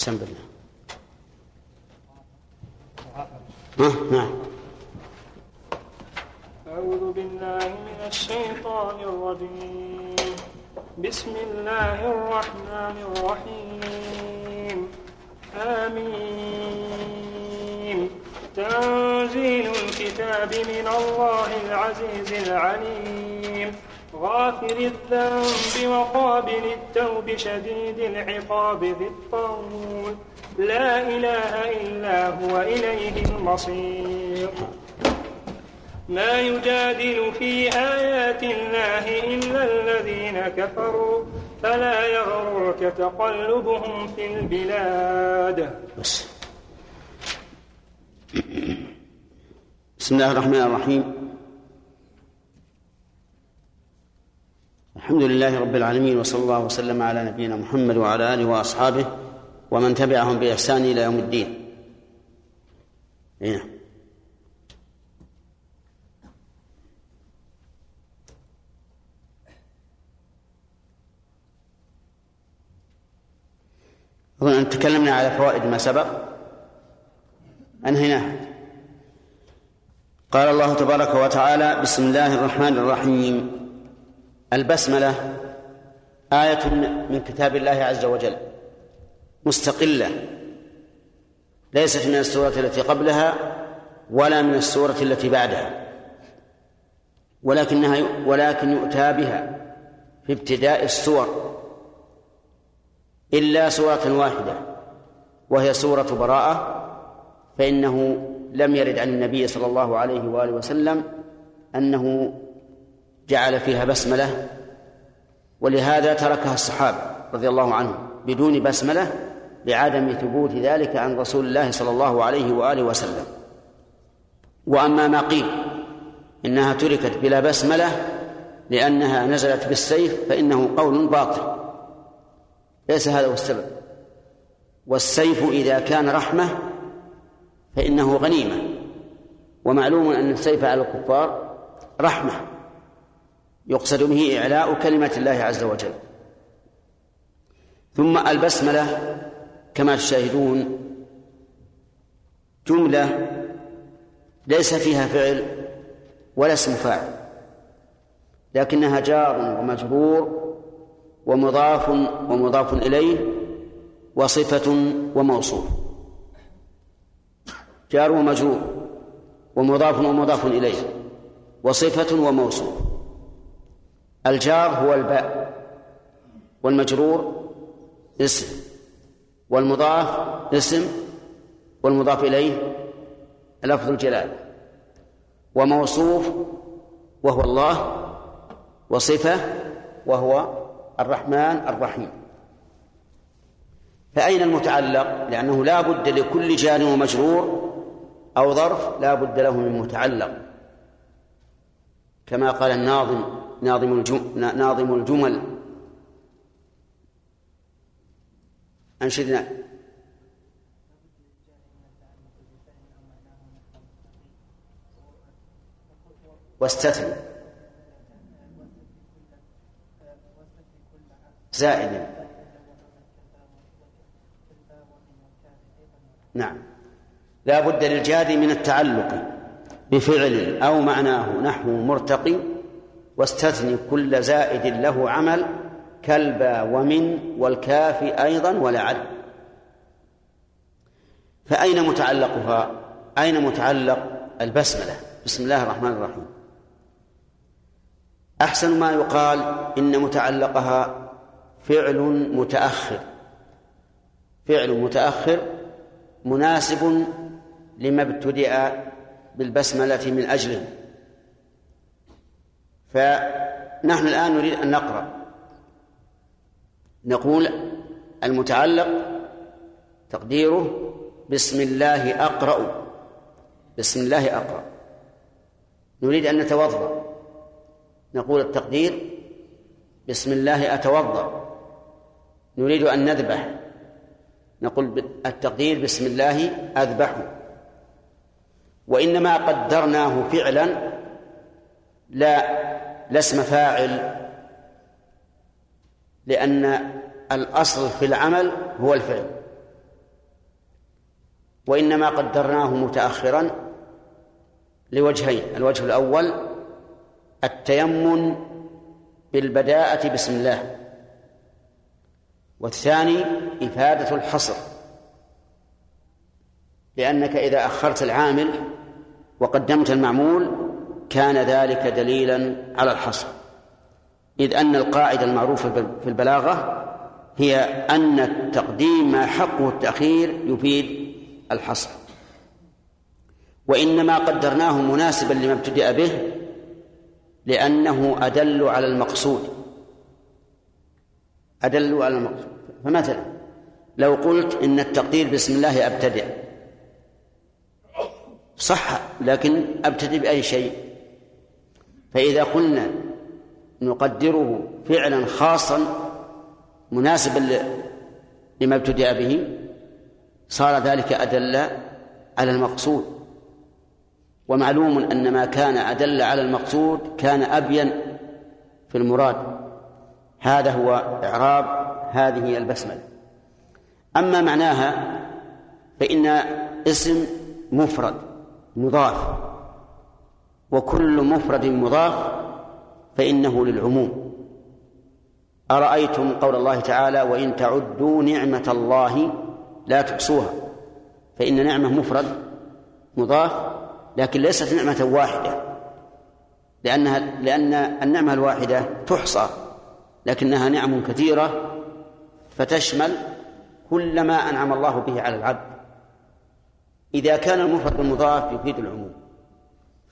سم بالله نعم. أعوذ بالله من الشيطان الرجيم. بسم الله الرحمن الرحيم. آمين. تنزيل الكتاب من الله العزيز العليم. غافر الذنب وقابل التوب شديد العقاب ذي الطول. لا إله إلا هو إليه المصير. ما يجادل في آيات الله إلا الذين كفروا. فلا يغررك تقلبهم في البلاد. بس. بسم الله الرحمن الرحيم. الحمد لله رب العالمين وصلى الله وسلم على نبينا محمد وعلى آله وأصحابه ومن تبعهم بإحسان إلى يوم الدين. هنا. أظن أن تكلمنا على فوائد ما سبق. أنهيناها قال الله تبارك وتعالى بسم الله الرحمن الرحيم. البسملة آية من كتاب الله عز وجل مستقلة ليست من السورة التي قبلها ولا من السورة التي بعدها ولكنها ولكن يؤتى بها في ابتداء السور إلا سورة واحدة وهي سورة براءة فإنه لم يرد عن النبي صلى الله عليه وآله وسلم أنه جعل فيها بسملة ولهذا تركها الصحابة رضي الله عنهم بدون بسملة لعدم ثبوت ذلك عن رسول الله صلى الله عليه وآله وسلم. وأما ما قيل إنها تركت بلا بسملة لأنها نزلت بالسيف فإنه قول باطل. ليس هذا هو السبب. والسيف إذا كان رحمة فإنه غنيمة. ومعلوم أن السيف على الكفار رحمة. يقصد به إعلاء كلمة الله عز وجل. ثم البسملة كما تشاهدون جملة ليس فيها فعل ولا اسم فاعل لكنها جار ومجرور ومضاف ومضاف إليه وصفة وموصوف. جار ومجرور ومضاف ومضاف إليه وصفة وموصوف. الجار هو الباء والمجرور اسم والمضاف اسم والمضاف إليه لفظ الجلال. وموصوف وهو الله وصفة وهو الرحمن الرحيم. فأين المتعلق؟ لأنه لا بد لكل جار ومجرور أو ظرف لا بد له من متعلق. كما قال الناظم ناظم ناظم الجمل. أنشدنا واستثنى زائد. نعم. لا بد للجار من التعلق بفعل أو معناه نحو مرتقي واستثني كل زائد له عمل كالبا ومن والكاف أيضا ولعل. فأين متعلقها؟ أين متعلق البسملة؟ بسم الله الرحمن الرحيم. أحسن ما يقال إن متعلقها فعل متأخر. فعل متأخر مناسب لما ابتدأ بالبسملة من أجله. فنحن الآن نريد أن نقرأ. نقول المتعلق تقديره بسم الله أقرأ. بسم الله أقرأ. نريد أن نتوضأ. نقول التقدير بسم الله أتوضأ. نريد أن نذبح. نقول التقدير بسم الله أذبح وإنما قدرناه فعلا لا لا اسم فاعل لأن الأصل في العمل هو الفعل. وإنما قدرناه متأخرا لوجهين الوجه الأول التيمم بالبداءة بسم الله والثاني إفادة الحصر لأنك إذا أخرت العامل وقدمت المعمول كان ذلك دليلا على الحصر. إذ أن القاعدة المعروفة في البلاغة هي أن التقديم ما حقه التأخير يفيد الحصر. وإنما قدرناه مناسبا لما ابتدأ به لأنه أدل على المقصود. أدل على المقصود. فمثلا لو قلت إن التقدير بسم الله أبتدئ. صح لكن أبتدئ بأي شيء؟ فإذا قلنا نقدره فعلا خاصا مناسبا لما ابتدأ به صار ذلك أدل على المقصود. ومعلوم أن ما كان أدل على المقصود كان أبين في المراد. هذا هو إعراب هذه البسملة. أما معناها فإن اسم مفرد مضاف. وكل مفرد مضاف فإنه للعموم. أرأيتم قول الله تعالى وإن تعدوا نعمة الله لا تحصوها فإن نعمة مفرد مضاف لكن ليست نعمة واحدة لأنها لأن النعمة الواحدة تحصى لكنها نعم كثيرة فتشمل كل ما أنعم الله به على العبد. إذا كان المفرد المضاف يفيد العموم.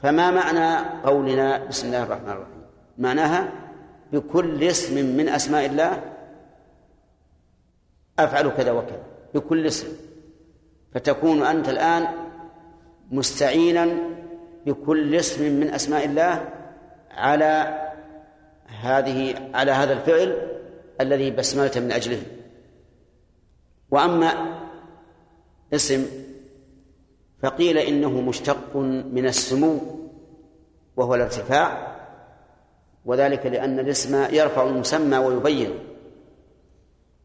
فما معنى قولنا بسم الله الرحمن الرحيم؟ معناها بكل اسم من أسماء الله أفعل كذا وكذا بكل اسم. فتكون أنت الآن مستعينا بكل اسم من أسماء الله على هذه على هذا الفعل الذي بسملت من أجله. وأما اسم فقيل إنه مشتق من السمو وهو الارتفاع وذلك لأن الاسم يرفع المسمى ويبين.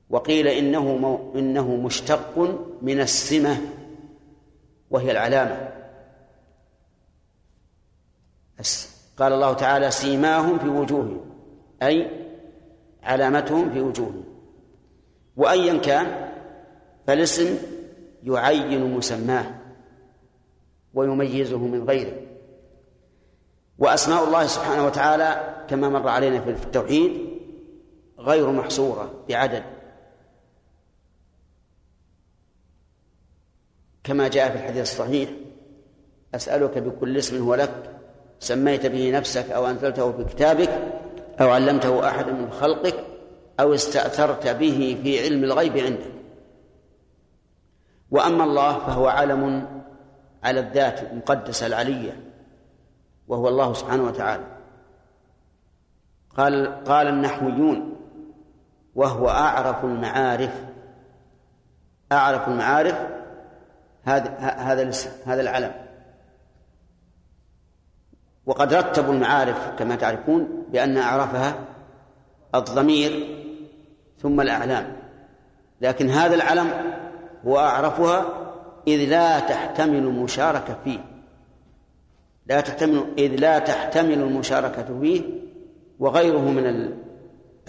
وقيل إنه إنه مشتق من السمة وهي العلامة. قال الله تعالى سيماهم في وجوههم أي علامتهم في وجوههم. وأيا كان فالاسم يعين مسماه. ويميزه من غيره. وأسماء الله سبحانه وتعالى كما مر علينا في التوحيد غير محصورة بعدد. كما جاء في الحديث الصحيح أسألك بكل اسم هو لك سميت به نفسك أو أنزلته في كتابك أو علمته أحد من خلقك أو استأثرت به في علم الغيب عندك. وأما الله فهو علم على الذات المقدسة العلية وهو الله سبحانه وتعالى. قال قال النحويون وهو أعرف المعارف. أعرف المعارف هذا هذا هذا العلم. وقد رتبوا المعارف كما تعرفون بأن أعرفها الضمير ثم الأعلام. لكن هذا العلم هو أعرفها إذ لا تحتمل المشاركة فيه. لا تحتمل إذ لا تحتمل المشاركة فيه وغيره من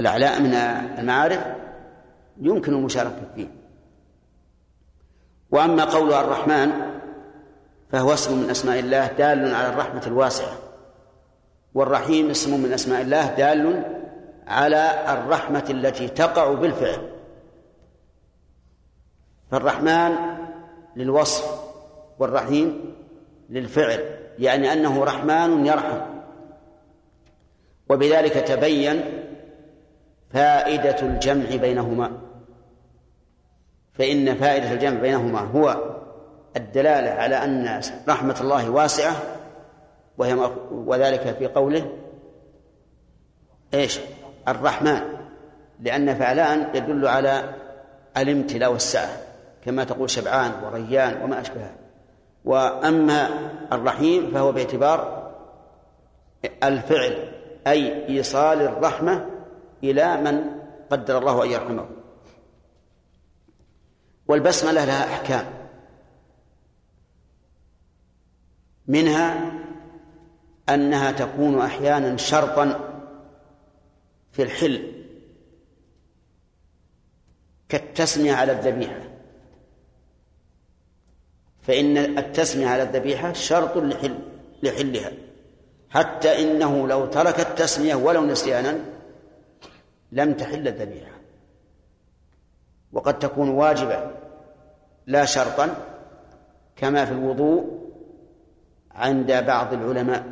الأعلام من المعارف يمكن المشاركة فيه. وأما قول الرحمن فهو اسم من أسماء الله دال على الرحمة الواسعة. والرحيم اسم من أسماء الله دال على الرحمة التي تقع بالفعل. فالرحمن للوصف والرحيم للفعل يعني أنه رحمن يرحم. وبذلك تبين فائدة الجمع بينهما. فإن فائدة الجمع بينهما هو الدلالة على أن رحمة الله واسعة وهي وذلك في قوله إيش؟ الرحمن. لأن فعلان يدل على الامتلاء والسعة. كما تقول شبعان وريان وما أشبهه وأما الرحيم فهو باعتبار الفعل أي إيصال الرحمة إلى من قدر الله أن يرحمه. والبسملة لها أحكام. منها أنها تكون أحيانا شرطا في الحل كالتسمية على الذبيحة. فإن التسمية على الذبيحة شرط لحل لحلها. حتى إنه لو ترك التسمية ولو نسيانا لم تحل الذبيحة. وقد تكون واجبة لا شرطا كما في الوضوء عند بعض العلماء.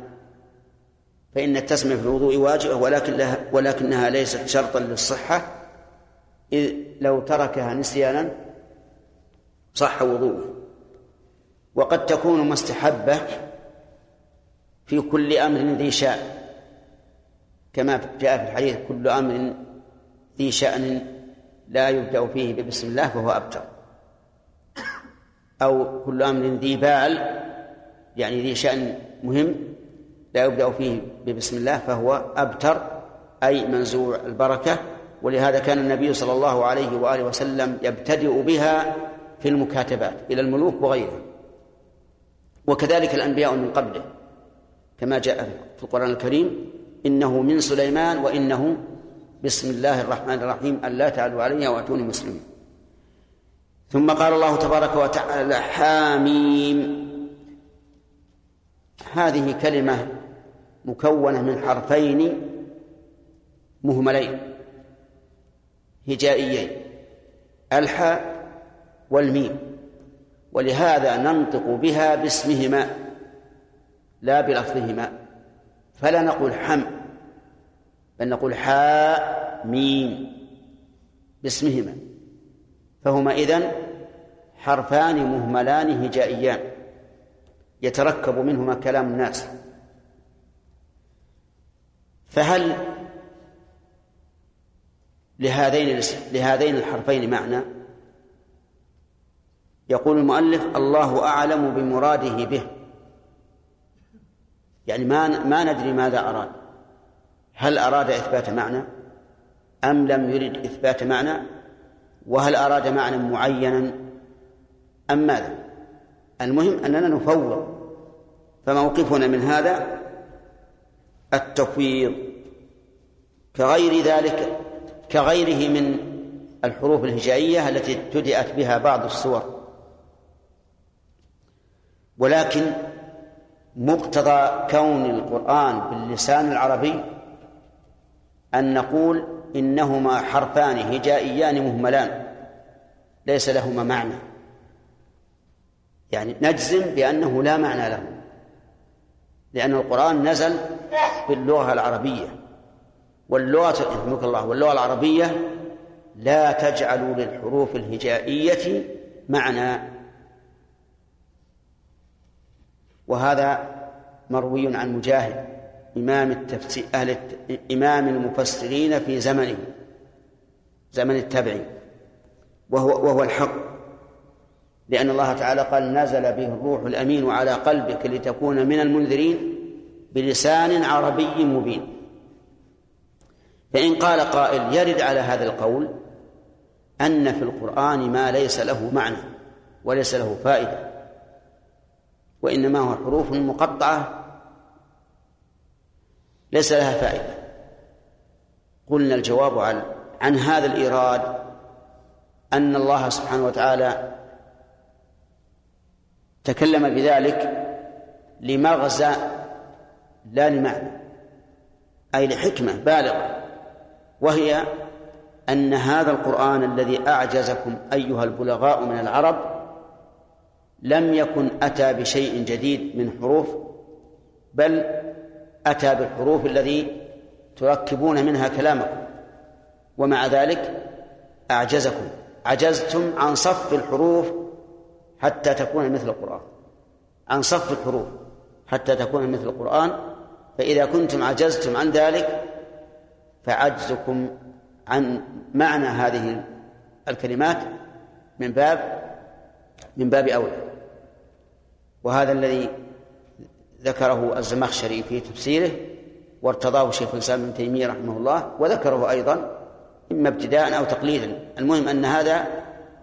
فإن التسمية في الوضوء واجبة ولكن لها ولكنها ليست شرطا للصحة. إذ لو تركها نسيانا صح وضوءه. وقد تكون مستحبة في كل أمر ذي شأن كما جاء في الحديث كل أمر ذي شأن لا يبدأ فيه ببسم الله فهو أبتر. أو كل أمر ذي بال يعني ذي شأن مهم لا يبدأ فيه ببسم الله فهو أبتر أي منزوع البركة ولهذا كان النبي صلى الله عليه وآله وسلم يبتدئ بها في المكاتبات إلى الملوك وغيرهم. وكذلك الأنبياء من قبله كما جاء في القرآن الكريم إنه من سليمان وإنه بسم الله الرحمن الرحيم ألا تعلوا علي وأتوني مسلمين. ثم قال الله تبارك وتعالى حاميم. هذه كلمة مكونة من حرفين مهملين هجائيين الحاء والميم. ولهذا ننطق بها باسمهما لا بلفظهما. فلا نقول حم بل نقول حاء ميم باسمهما. فهما إذن حرفان مهملان هجائيان يتركب منهما كلام الناس. فهل لهذين لهذين الحرفين معنى؟ يقول المؤلف الله أعلم بمراده به. يعني ما ما ندري ماذا أراد. هل أراد إثبات معنى؟ أم لم يرد إثبات معنى؟ وهل أراد معنى معينا؟ أم ماذا؟ المهم أننا نفوض. فموقفنا من هذا التفويض. كغير ذلك كغيره من الحروف الهجائية التي ابتدأت بها بعض السور. ولكن مقتضى كون القرآن باللسان العربي أن نقول إنهما حرفان هجائيان مهملان ليس لهما معنى. يعني نجزم بأنه لا معنى له لأن القرآن نزل باللغة العربية. واللغة يرحمك الله واللغة العربية لا تجعل للحروف الهجائية معنى وهذا مروي عن مجاهد إمام التفسير أهل إمام المفسرين في زمنه زمن التبعي وهو وهو الحق. لأن الله تعالى قال نزل به الروح الأمين على قلبك لتكون من المنذرين بلسان عربي مبين. فإن قال قائل يرد على هذا القول أن في القرآن ما ليس له معنى وليس له فائدة. وإنما هو حروف مقطعة ليس لها فائدة. قلنا الجواب عن عن هذا الإيراد أن الله سبحانه وتعالى تكلم بذلك لمغزى لا لمعنى أي لحكمة بالغة وهي أن هذا القرآن الذي أعجزكم أيها البلغاء من العرب لم يكن أتى بشيء جديد من حروف بل أتى بالحروف الذي تركبون منها كلامكم. ومع ذلك أعجزكم عجزتم عن صف الحروف حتى تكون مثل القرآن. عن صف الحروف حتى تكون مثل القرآن فإذا كنتم عجزتم عن ذلك فعجزكم عن معنى هذه الكلمات من باب من باب أولى. وهذا الذي ذكره الزمخشري في تفسيره وارتضاه شيخ الإسلام ابن تيمية رحمه الله وذكره أيضا إما ابتداء أو تقليدا. المهم أن هذا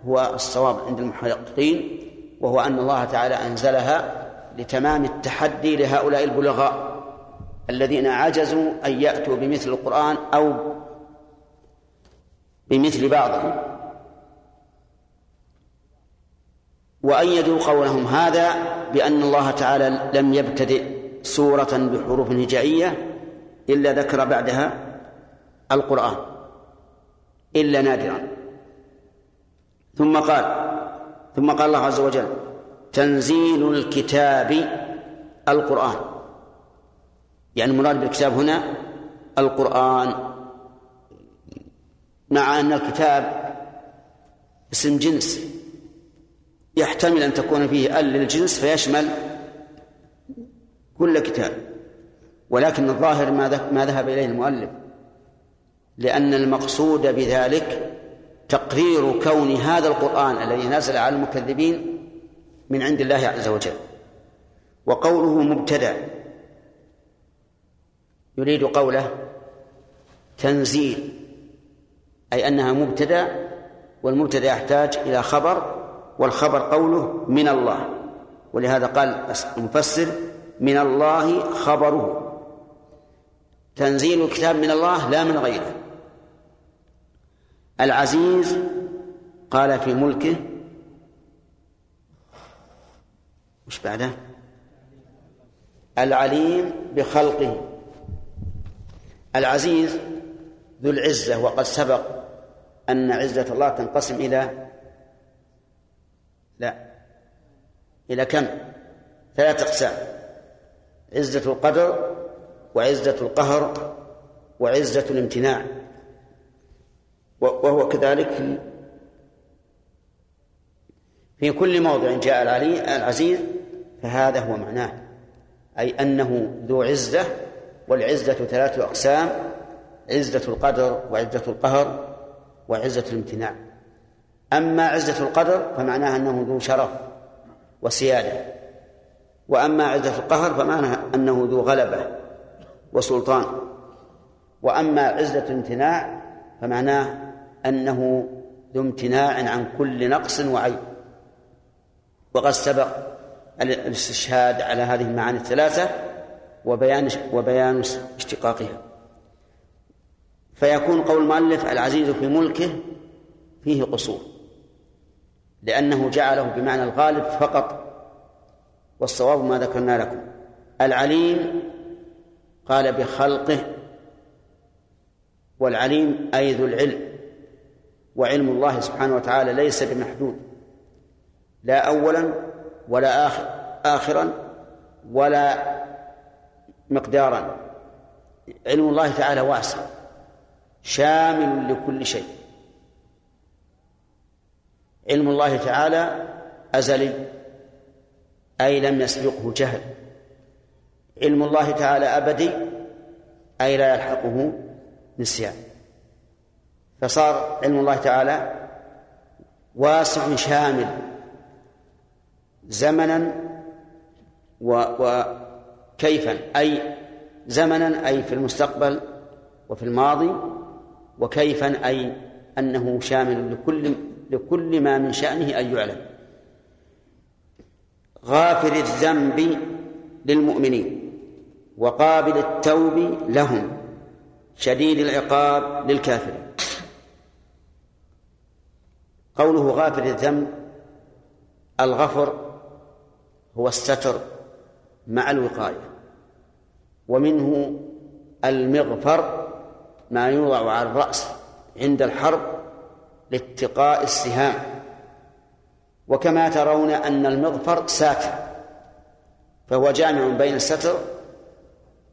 هو الصواب عند المحققين وهو أن الله تعالى أنزلها لتمام التحدي لهؤلاء البلغاء الذين عجزوا أن يأتوا بمثل القرآن أو بمثل بعضه وأيدوا قولهم هذا بأن الله تعالى لم يبتدئ سورة بحروف هجائية إلا ذكر بعدها القرآن إلا نادرا. ثم قال ثم قال الله عز وجل تنزيل الكتاب القرآن. يعني المراد بالكتاب هنا القرآن. مع أن الكتاب اسم جنس. يحتمل أن تكون فيه أل للجنس فيشمل كل كتاب. ولكن الظاهر ما ذهب إليه المؤلف لأن المقصود بذلك تقرير كون هذا القرآن الذي نزل على المكذبين من عند الله عز وجل. وقوله مبتدأ يريد قوله تنزيل أي أنها مبتدأ والمبتدأ يحتاج إلى خبر والخبر قوله من الله. ولهذا قال المفسر من الله خبره. تنزيل الكتاب من الله لا من غيره. العزيز قال في ملكه وش بعده العليم بخلقه. العزيز ذو العزة وقد سبق أن عزة الله تنقسم إلى لا إلى كم؟ ثلاثة أقسام. عزة القدر وعزة القهر وعزة الامتناع. وهو كذلك في كل موضع جاء العلي العزيز فهذا هو معناه. أي أنه ذو عزة والعزة ثلاثة أقسام عزة القدر وعزة القهر وعزة الامتناع. أما عزة القدر فمعناها أنه ذو شرف. وسيادة. وأما عزة القهر فمعناها أنه ذو غلبة وسلطان. وأما عزة الامتناع فمعناه أنه ذو امتناع عن كل نقص وعيب. وقد سبق الاستشهاد على هذه المعاني الثلاثة وبيان وبيان اشتقاقها. فيكون قول المؤلف العزيز في ملكه فيه قصور. لأنه جعله بمعنى الغالب فقط. والصواب ما ذكرنا لكم. العليم قال بخلقه والعليم أي ذو العلم. وعلم الله سبحانه وتعالى ليس بمحدود. لا أولا ولا آخر آخرا ولا مقدارا. علم الله تعالى واسع شامل لكل شيء. علم الله تعالى أزلي أي لم يسبقه جهل. علم الله تعالى أبدي أي لا يلحقه نسيان. فصار علم الله تعالى واسع شامل زمنا وكيفا أي زمنا أي في المستقبل وفي الماضي وكيفا أي أنه شامل لكل لكل ما من شأنه أن يعلم. غافر الذنب للمؤمنين وقابل التوب لهم شديد العقاب للكافرين. قوله غافر الذنب الغفر هو الستر مع الوقاية ومنه المغفر ما يوضع على الرأس عند الحرب لاتقاء السهام. وكما ترون أن المغفر ساتر فهو جامع بين الستر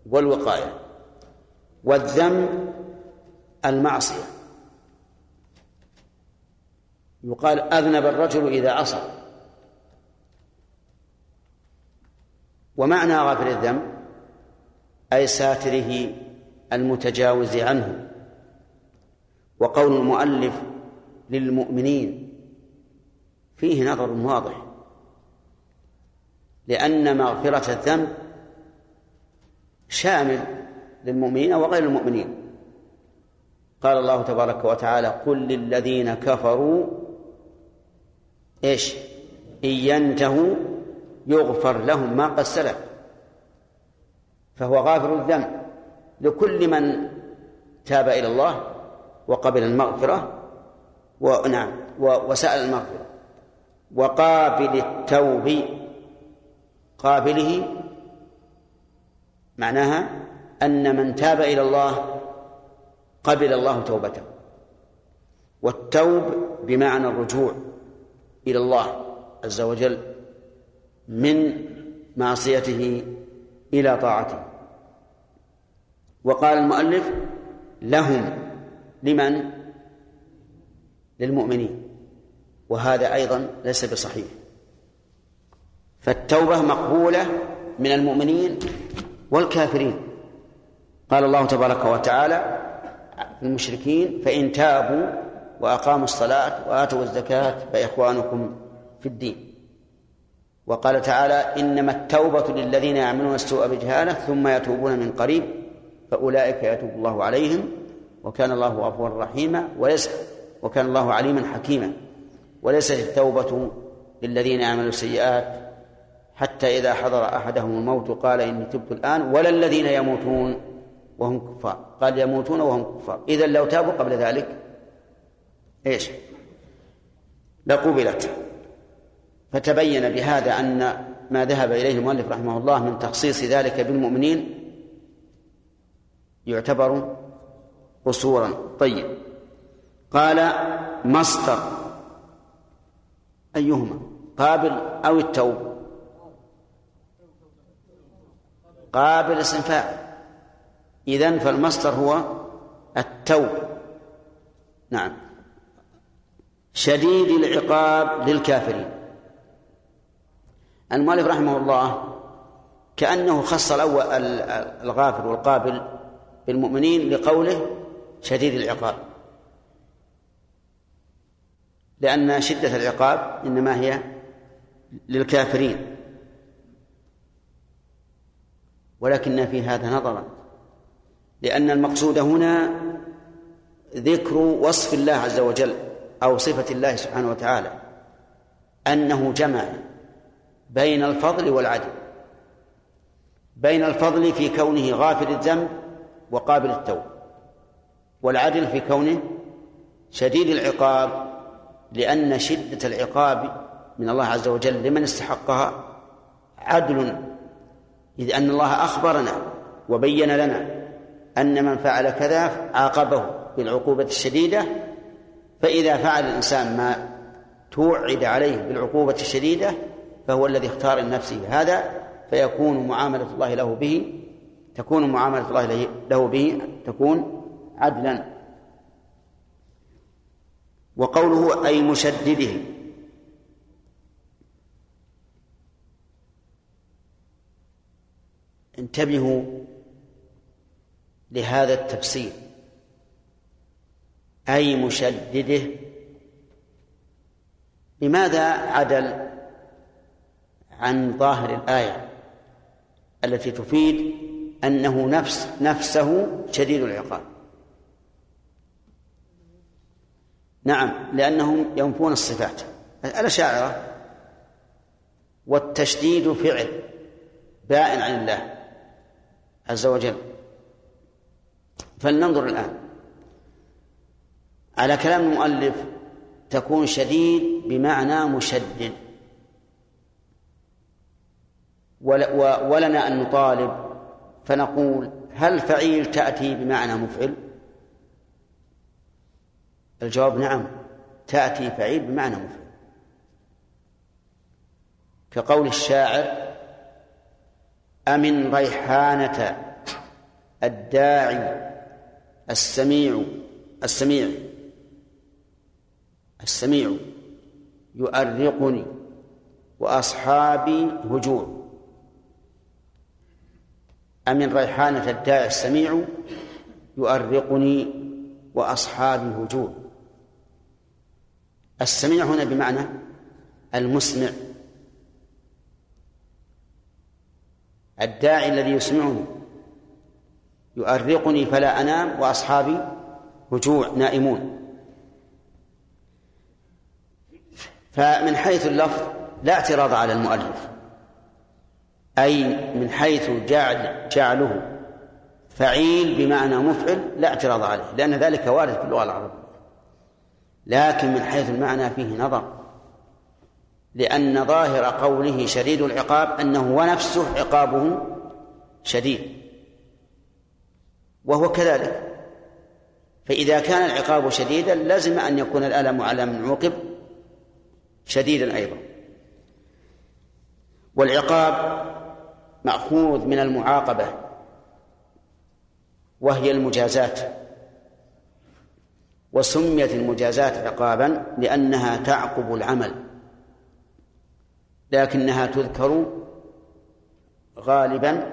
والوقاية والذنب المعصية. يقال أذنب الرجل إذا عصى. ومعنى غافر الذنب أي ساتره المتجاوز عنه. وقول المؤلف للمؤمنين. فيه نظر واضح. لأن مغفرة الذنب شامل للمؤمنين وغير المؤمنين. قال الله تبارك وتعالى قل للذين كفروا إيش؟ إن ينتهوا يغفر لهم ما قد سلف فهو غافر الذنب لكل من تاب إلى الله وقبل المغفرة. ونعم وسأل المغفرة. وقابل التوب. قابله معناها أن من تاب إلى الله قبل الله توبته. والتوب بمعنى الرجوع إلى الله عز وجل من معصيته إلى طاعته. وقال المؤلف لهم لمن؟ للمؤمنين وهذا أيضا ليس بصحيح. فالتوبة مقبولة من المؤمنين والكافرين. قال الله تبارك وتعالى المشركين فإن تابوا وأقاموا الصلاة وآتوا الزكاة فإخوانكم في الدين. وقال تعالى إنما التوبة للذين يعملون السوء بجهالة ثم يتوبون من قريب فأولئك يتوب الله عليهم وكان الله غفورا رحيما. وليس وكان الله عليما حكيما. وليست التوبة للذين يعملوا السيئات حتى إذا حضر أحدهم الموت قال إني تبت الآن ولا الذين يموتون وهم كفار. قال يموتون وهم كفار. إذا لو تابوا قبل ذلك إيش؟ لقبلت. فتبين بهذا أن ما ذهب إليه المؤلف رحمه الله من تخصيص ذلك بالمؤمنين يعتبر قصورا طيب. قال مصدر. أيهما؟ قابل أو التوب قابل اسم فاعل. إذن فالمصدر هو التوب نعم. شديد العقاب للكافرين. المؤلف رحمه الله كأنه خص الأول الغافر والقابل بالمؤمنين لقوله شديد العقاب. لأن شدة العقاب إنما هي للكافرين. ولكن في هذا نظرا لأن المقصود هنا ذكر وصف الله عز وجل أو صفة الله سبحانه وتعالى أنه جمع بين الفضل والعدل بين الفضل في كونه غافل الذنب وقابل التوب والعدل في كونه شديد العقاب لأن شدة العقاب من الله عز وجل لمن استحقها عدل إذ أن الله أخبرنا وبين لنا أن من فعل كذا عاقبه بالعقوبة الشديدة فإذا فعل الإنسان ما توعد عليه بالعقوبة الشديدة فهو الذي اختار لنفسه هذا فيكون معاملة الله له به تكون معاملة الله له به تكون عدلا. وقوله أي مشدده. انتبهوا لهذا التفسير. أي مشدده. لماذا عدل عن ظاهر الآية التي تفيد أنه نفس نفسه شديد العقاب؟ نعم لأنهم ينفون الصفات. الأشاعرة والتشديد فعل بائن عن الله عز وجل. فلننظر الآن على كلام المؤلف تكون شديد بمعنى مشدد. ولنا أن نطالب فنقول هل فعيل تأتي بمعنى مفعل؟ الجواب نعم تأتي فعيل بمعنى مفعل كقول الشاعر أمن ريحانة الداعي السميع السميع السميع يؤرقني وأصحابي هجوع. أمن ريحانة الداعي السميع يؤرقني وأصحابي هجوع. السميع هنا بمعنى المسمع. الداعي الذي يسمعني. يؤرقني فلا أنام وأصحابي هجوع نائمون. فمن حيث اللفظ لا اعتراض على المؤلف. أي من حيث جعل جعله فعيل بمعنى مفعل لا اعتراض عليه لأن ذلك وارد في اللغة العربية. لكن من حيث المعنى فيه نظر. لأن ظاهر قوله شديد العقاب أنه ونفسه عقابه شديد. وهو كذلك. فإذا كان العقاب شديدا لزم أن يكون الألم على من عوقب شديدا أيضا. والعقاب مأخوذ من المعاقبة وهي المجازات. وسميت المجازات عقابا لأنها تعقب العمل لكنها تذكر غالبا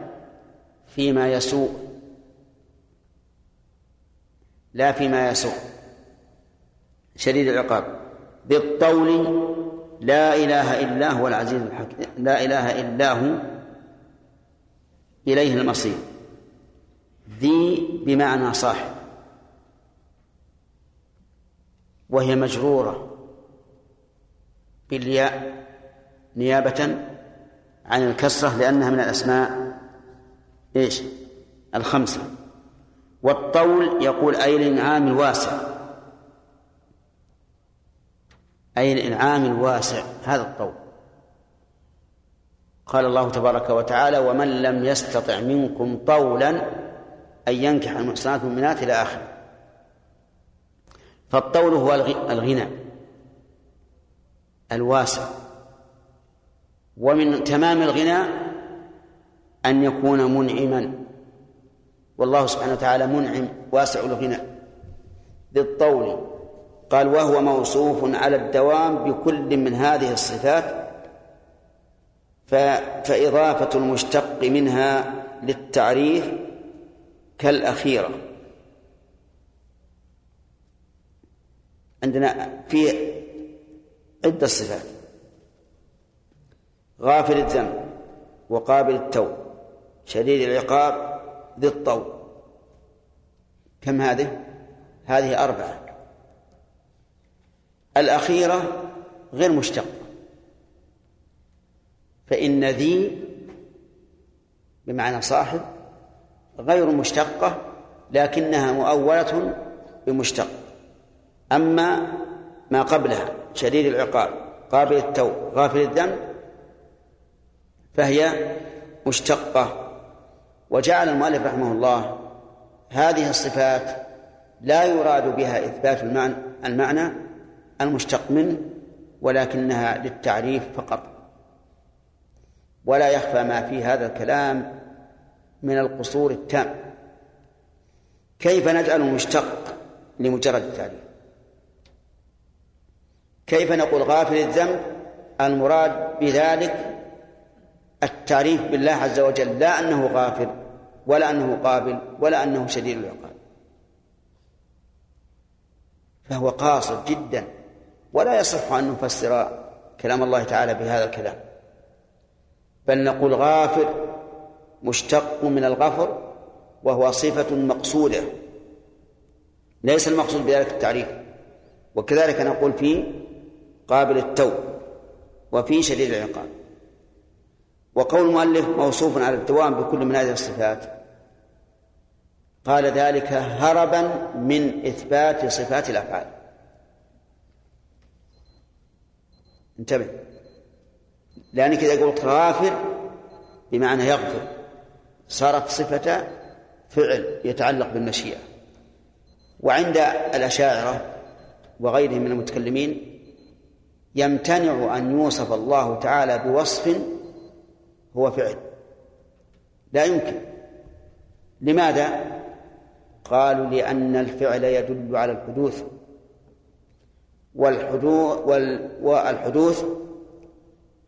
فيما يسوء لا فيما يسوء شديد العقاب. بالطول لا إله إلا هو العزيز الحكيم لا إله إلا هو إليه المصير. ذي بمعنى صاحب. وهي مجرورة بالياء نيابة عن الكسرة لأنها من الأسماء إيش؟ الخمسة. والطول يقول أي الإنعام الواسع. أي الإنعام الواسع هذا الطول. قال الله تبارك وتعالى ومن لم يستطع منكم طولا أن ينكح المحصنات المؤمنات إلى آخره. فالطول هو الغنى الواسع. ومن تمام الغنى أن يكون منعما. والله سبحانه وتعالى منعم واسع الغنى بالطول. قال وهو موصوف على الدوام بكل من هذه الصفات فإضافة المشتق منها للتعريف كالأخيرة. عندنا في عدة صفات. غافل الذنب وقابل التوب شديد العقاب ذي الطول كم هذه؟ هذه أربعة. الأخيرة غير مشتقة فإن ذي بمعنى صاحب غير مشتقة لكنها مؤولة بمشتق. أما ما قبلها شديد العقاب قابل التوب غافل الذنب فهي مشتقة. وجعل المؤلف رحمه الله هذه الصفات لا يراد بها إثبات المعنى, المعنى المشتق منه ولكنها للتعريف فقط. ولا يخفى ما في هذا الكلام من القصور التام. كيف نجعل المشتق لمجرد التعريف؟ كيف نقول غافل الذنب؟ المراد بذلك التعريف بالله عز وجل لا أنه غافل ولا أنه قابل ولا أنه شديد العقاب. فهو قاصر جدا ولا يصح أن نفسر كلام الله تعالى بهذا الكلام. بل نقول غافر مشتق من الغفر وهو صفة مقصودة ليس المقصود بذلك التعريف. وكذلك نقول في قابل التوب وفي شديد العقاب. وقول المؤلف موصوف على الدوام بكل من هذه الصفات. قال ذلك هربا من إثبات صفات الأفعال. انتبه. لأنك إذا قلت غافر بمعنى يغفر صارت صفة فعل يتعلق بالمشيئة. وعند الأشاعرة وغيرهم من المتكلمين يمتنع أن يوصف الله تعالى بوصف هو فعل. لا يمكن. لماذا؟ قالوا لأن الفعل يدل على الحدوث. والحدوث والحدوث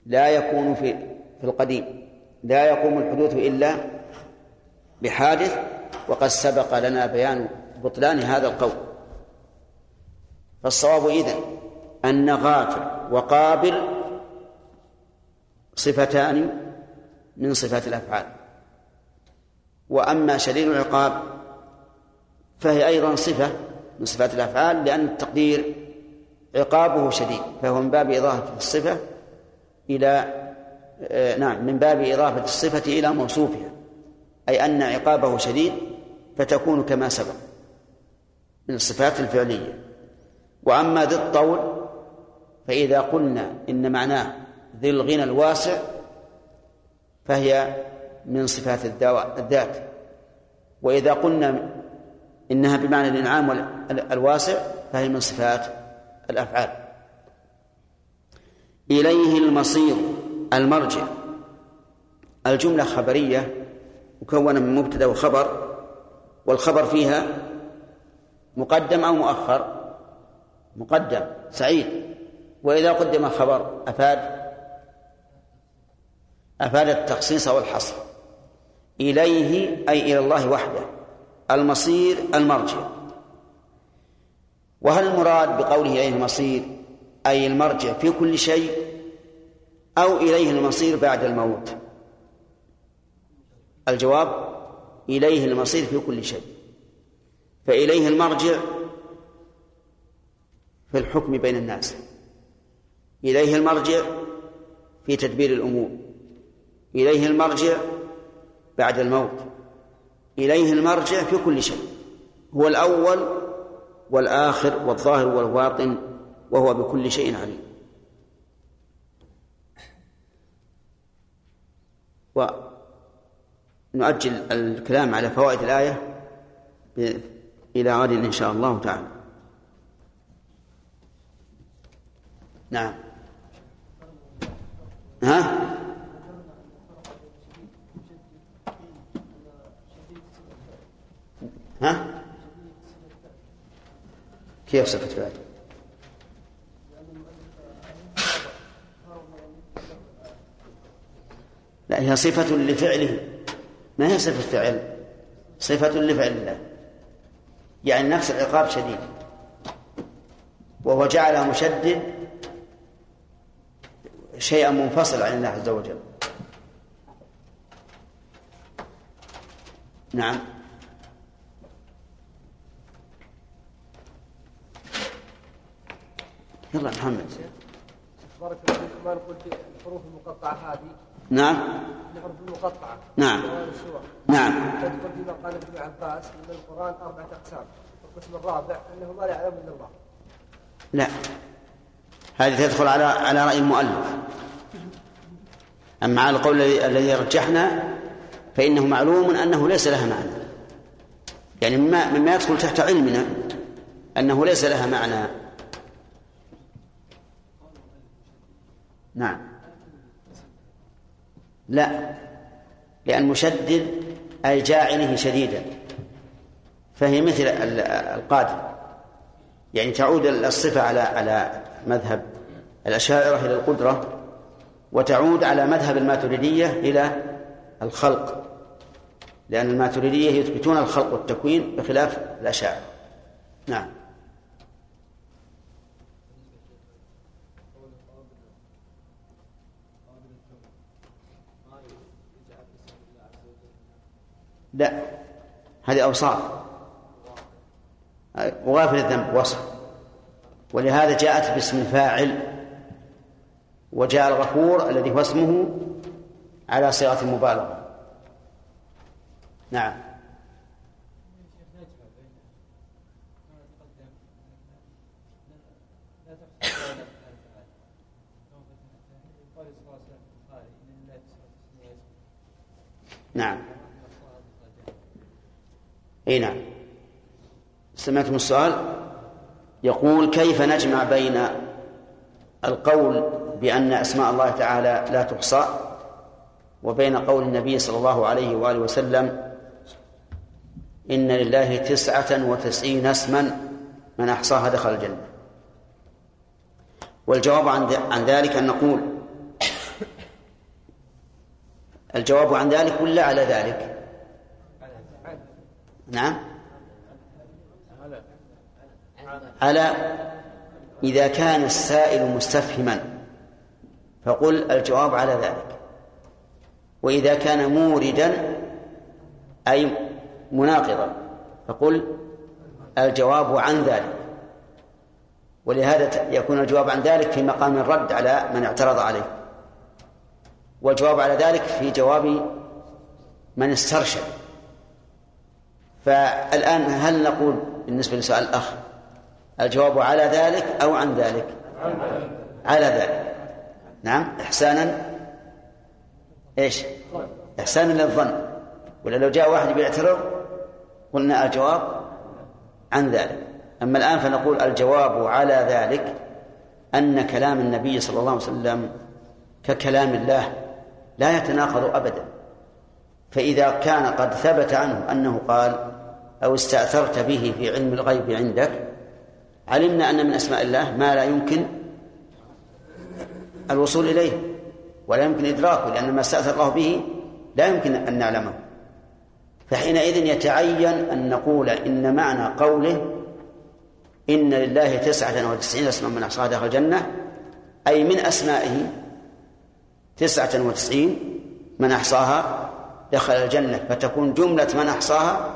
لا يكون في في القديم. لا يقوم الحدوث إلا بحادث وقد سبق لنا بيان بطلان هذا القول. فالصواب إذن. أن غافل وقابل صفتان من صفات الأفعال. وأما شديد العقاب فهي أيضا صفة من صفات الأفعال لأن التقدير عقابه شديد فهو من باب إضافة الصفة إلى آه، نعم من باب إضافة الصفة إلى موصوفها أي أن عقابه شديد فتكون كما سبق من الصفات الفعلية. وأما ذي الطول فإذا قلنا إن معناه ذي الغنى الواسع فهي من صفات الذات. وإذا قلنا إنها بمعنى الإنعام الواسع فهي من صفات الأفعال. إليه المصير المرجع. الجملة خبرية مكونة من مبتدأ وخبر والخبر فيها مقدم أو مؤخر. مقدم سعيد. وإذا قدم الخبر أفاد أفاد التخصيص والحصر إليه أي إلى الله وحده المصير المرجع. وهل المراد بقوله إليه المصير أي المرجع في كل شيء أو إليه المصير بعد الموت؟ الجواب إليه المصير في كل شيء. فإليه المرجع في الحكم بين الناس. إليه المرجع في تدبير الأمور. إليه المرجع بعد الموت. إليه المرجع في كل شيء. هو الأول والآخر والظاهر والباطن وهو بكل شيء عليم. ونؤجل الكلام على فوائد الآية إلى غد إن شاء الله تعالى. نعم. ها؟ ها؟ كيف صفة فعل لا هي صفة لفعله. ما هي صفة فعل صفة لفعل الله. يعني نفس العقاب شديد. وهو جعلها مشدد شيئا منفصل عن الله عز وجل. نعم. يلا محمد. بارك الله فيكم ما نقول في الحروف المقطعة هذه؟ نعم. الحروف المقطعة. نعم. نعم. تدخل فيما قال ابن عباس إن القرآن أربعة أقسام. القسم الرابع أنه ما لا يعلم إلا الله. لا. هذه تدخل على على رأي المؤلف. أما على القول الذي رجحنا فإنه معلوم أنه ليس لها معنى. يعني مما مما يدخل تحت علمنا أنه ليس لها معنى. نعم. لا. لأن مشدد أي جاعله شديدا. فهي مثل القادم. يعني تعود الصفة على على مذهب الأشاعرة إلى القدرة وتعود على مذهب الماتريدية إلى الخلق لأن الماتريدية يثبتون الخلق والتكوين بخلاف الأشاعرة. نعم. لا هذه أوصاف. وغافل الذنب وصف. ولهذا جاءت باسم الفاعل وجاء الغفور الذي هو اسمه على صيغة المبالغة نعم. نعم. إي نعم. سمعتم السؤال؟ يقول كيف نجمع بين القول بأن أسماء الله تعالى لا تحصى وبين قول النبي صلى الله عليه وآله وسلم إن لله تسعة وتسعين اسما من أحصاها دخل الجنة. والجواب عن ذلك أن نقول الجواب عن ذلك ولا على ذلك. نعم؟ على إذا كان السائل مستفهما فقل الجواب على ذلك. وإذا كان موردا أي مناقضا فقل الجواب عن ذلك. ولهذا يكون الجواب عن ذلك في مقام الرد على من اعترض عليه. والجواب على ذلك في جواب من استرشد. فالآن هل نقول بالنسبة لسؤال الأخ الجواب على ذلك أو عن ذلك؟ على ذلك. نعم. إحسانا؟ إيش؟ إحسانا للظن. ولا لو جاء واحد بيعترض قلنا الجواب عن ذلك. أما الآن فنقول الجواب على ذلك أن كلام النبي صلى الله عليه وسلم ككلام الله لا يتناقض أبدا. فإذا كان قد ثبت عنه أنه قال أو استأثرت به في علم الغيب عندك علمنا أن من أسماء الله ما لا يمكن الوصول إليه ولا يمكن إدراكه لأن ما استأثر الله به لا يمكن أن نعلمه. فحينئذ يتعين أن نقول إن معنى قوله إن لله تسعة وتسعين اسما من أحصاها داخل الجنة أي من أسمائه تسعة وتسعين من أحصاها دخل الجنة فتكون جملة من أحصاها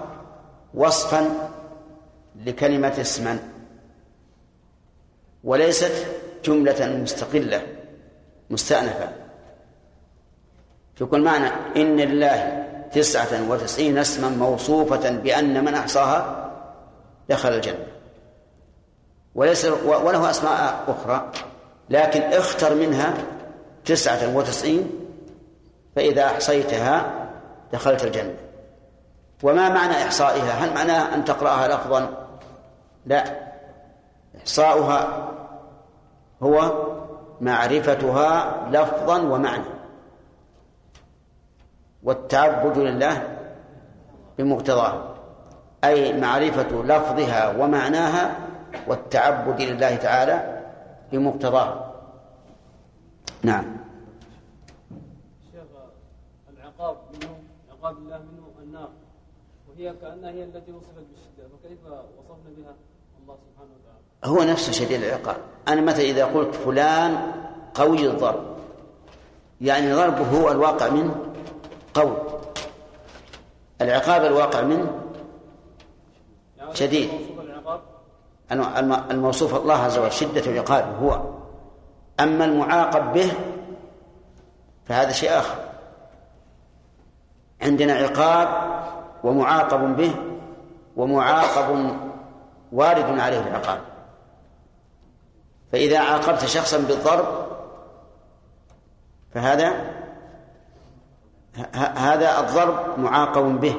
وصفا لكلمة اسما. وليست جملة مستقلة مستأنفة. كل معنى إن لله تسعة وتسعين اسما موصوفة بأن من أحصاها دخل الجنة. وليس وله أسماء أخرى لكن اختر منها تسعة وتسعين فإذا أحصيتها دخلت الجنة. وما معنى إحصائها؟ هل معناه أن تقرأها لفظا؟ لا. إحصاؤها هو معرفتها لفظا ومعنى. والتعبد لله بمقتضاه أي معرفة لفظها ومعناها والتعبد لله تعالى بمقتضاه. نعم. شيخ العقاب منه عقاب الله منه النار وهي كأنها هي التي وصفت بالشدة فكيف وصفنا بها؟ الله سبحانه وتعالى. هو نفسه شديد العقاب. أنا مثلا إذا قلت فلان قوي الضرب يعني ضربه هو الواقع منه قوي العقاب الواقع منه يعني شديد. موصوف العقاب الم- الموصوف الله عز وجل شدة عقابه هو. أما المعاقب به فهذا شيء آخر. عندنا عقاب ومعاقب به ومعاقب وارد عليه العقاب. فإذا عاقبت شخصا بالضرب فهذا هذا الضرب معاقب به.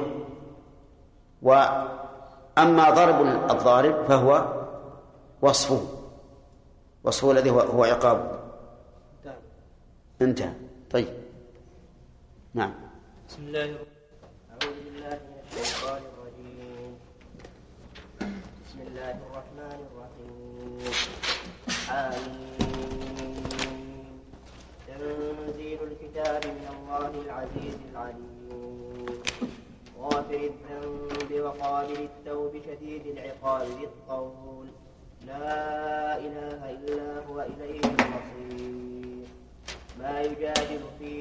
وأما ضرب الضارب فهو وصفه وصفه الذي هو, هو عقابه انتهى. طيب. نعم. بسم الله الرحمن أعوذ بالله من الشيطان الرجيم بسم الله الرحمن الرحيم تنزيل الكتاب من الله العزيز العليم. غافر الذنب وقابل التوب شديد العقاب ذي الطول. لا إله إلا هو إليه المصير. ما يجادل في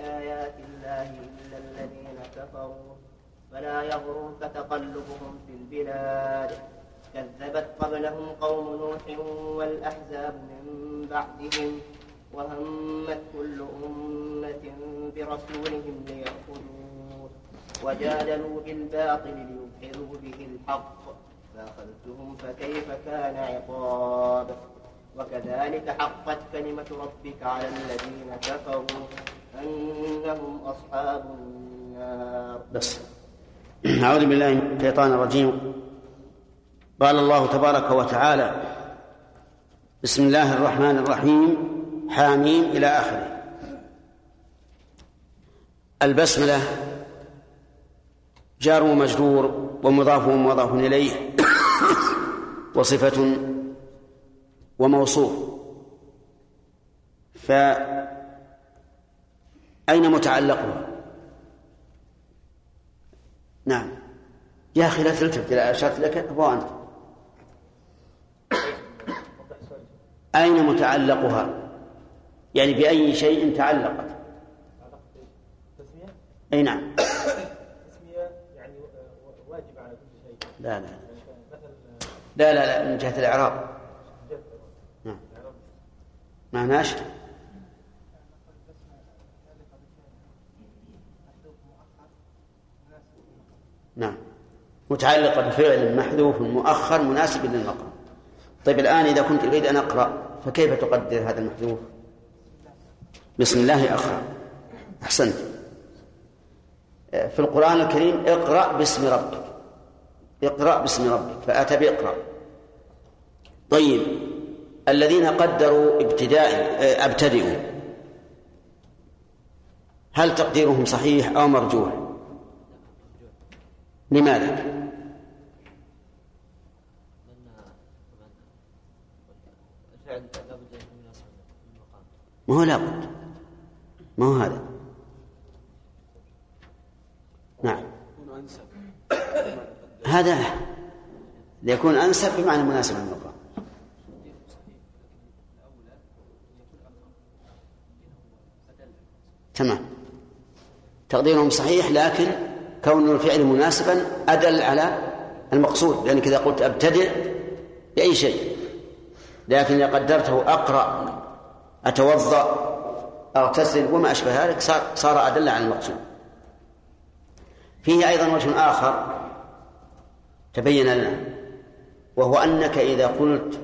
آيات الله إلا الذين كفروا. فلا يغررك تقلبهم في البلاد. كذبت قبلهم قوم نوح والأحزاب من بعدهم وهمت كل أمة برسولهم ليأخذوه وجادلوا بالباطل ليدحضوا به الحق. فأخذتهم فكيف كان عقاب؟ وكذلك حقت كلمة ربك على الذين كفروا أنهم أصحاب النار. بس. أعوذ بالله من الشيطان الرجيم. قال الله تبارك وتعالى بسم الله الرحمن الرحيم حاميم إلى آخره. البسملة جار ومجرور ومضاف ومضاف إليه وصفة وموصوف. فأين متعلقها؟ نعم. يا أخي لا تلتفت إلى أشرت لك هو أنت. أين متعلقها؟ يعني بأي شيء تعلقت. أي نعم. يعني على كل شيء لا لا. لا لا لا من جهة الإعراب. نعم. معناش نعم. متعلقة بفعل محذوف مؤخر مناسب للمقام. طيب الآن إذا كنت أريد أن أقرأ فكيف تقدر هذا المحذوف بسم الله أقرأ أحسنت. في القرآن الكريم اقرأ باسم ربك. اقرأ باسم ربك. فأتى بإقرأ. طيب. الذين قدروا ابتداء أبتدئوا. هل تقديرهم صحيح أو مرجوح؟ لماذا؟ ما هو لابد. ما هو هذا؟ نعم. هذا ليكون أنسب بمعنى مناسب للمقام تمام. تقديرهم صحيح لكن كون الفعل مناسبا أدل على المقصود. لأنك إذا قلت أبتدئ بأي شيء. لكن إذا قدرته أقرأ أتوضأ أغتسل وما أشبه ذلك صار, أدل على المقصود. فيه أيضا وجه آخر تبين لنا وهو أنك إذا قلت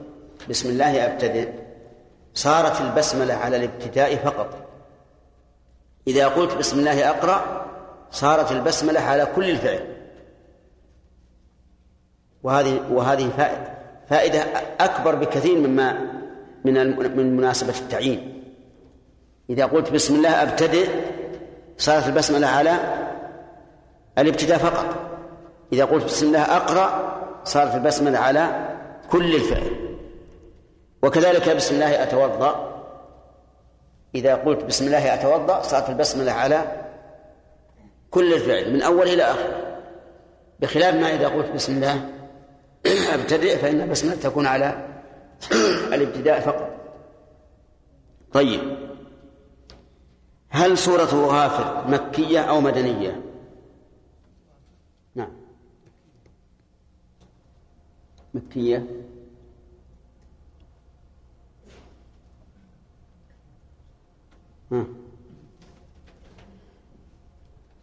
بسم الله أبتدئ صارت البسملة على الابتداء فقط. إذا قلت بسم الله أقرأ صارت البسملة على كل الفعل. وهذه وهذه فائدة. فائدة أكبر بكثير مما من من مناسبة التعيين. إذا قلت بسم الله أبتدئ صارت البسملة على الابتداء فقط. إذا قلت بسم الله أقرأ صارت البسملة على كل الفعل. وكذلك بسم الله أتوضأ. إذا قلت بسم الله أتوضأ صارت البسملة على كل الفعل من أول إلى آخر. بخلاف ما إذا قلت بسم الله أبتدئ فإن البسملة تكون على الابتداء فقط. طيب. هل سورة غافر مكية أو مدنية؟ نعم. مكية.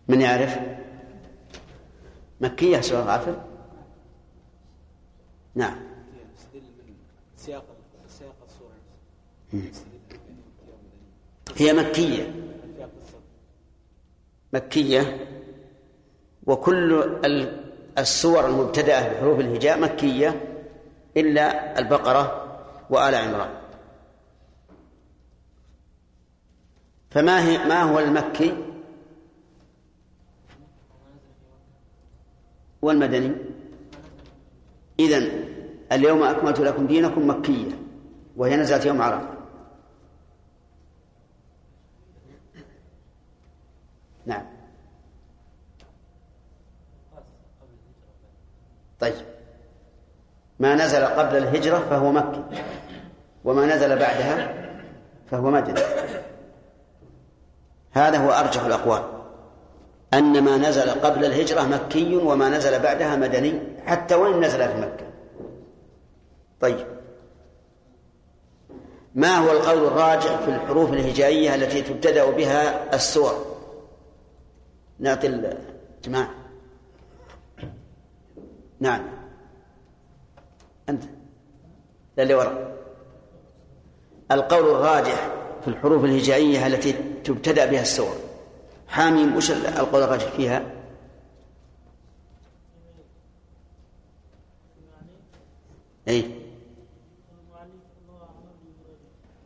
من يعرف؟ مكية سورة غافر؟ نعم. هي مكية. مكية. وكل السور المبتدأة بحروف الهجاء مكية إلا البقرة وآل عمران. فما هي ما هو المكي؟ والمدني. إذن اليوم أكملت لكم دينكم مكية وهي نزلت يوم عرفة. نعم. طيب. ما نزل قبل الهجرة فهو مكي وما نزل بعدها فهو مدني هذا هو أرجح الأقوال. أن ما نزل قبل الهجرة مكي وما نزل بعدها مدني حتى وإن نزل في مكة. طيب. ما هو القول الراجع في الحروف الهجائية التي تبتدأ بها السور؟ نعطي الجماعة نعم. أنت. اللي وراء. القول الراجح في الحروف الهجائية التي تبتدأ بها السور. حاميم وش القول الراجح فيها؟ أي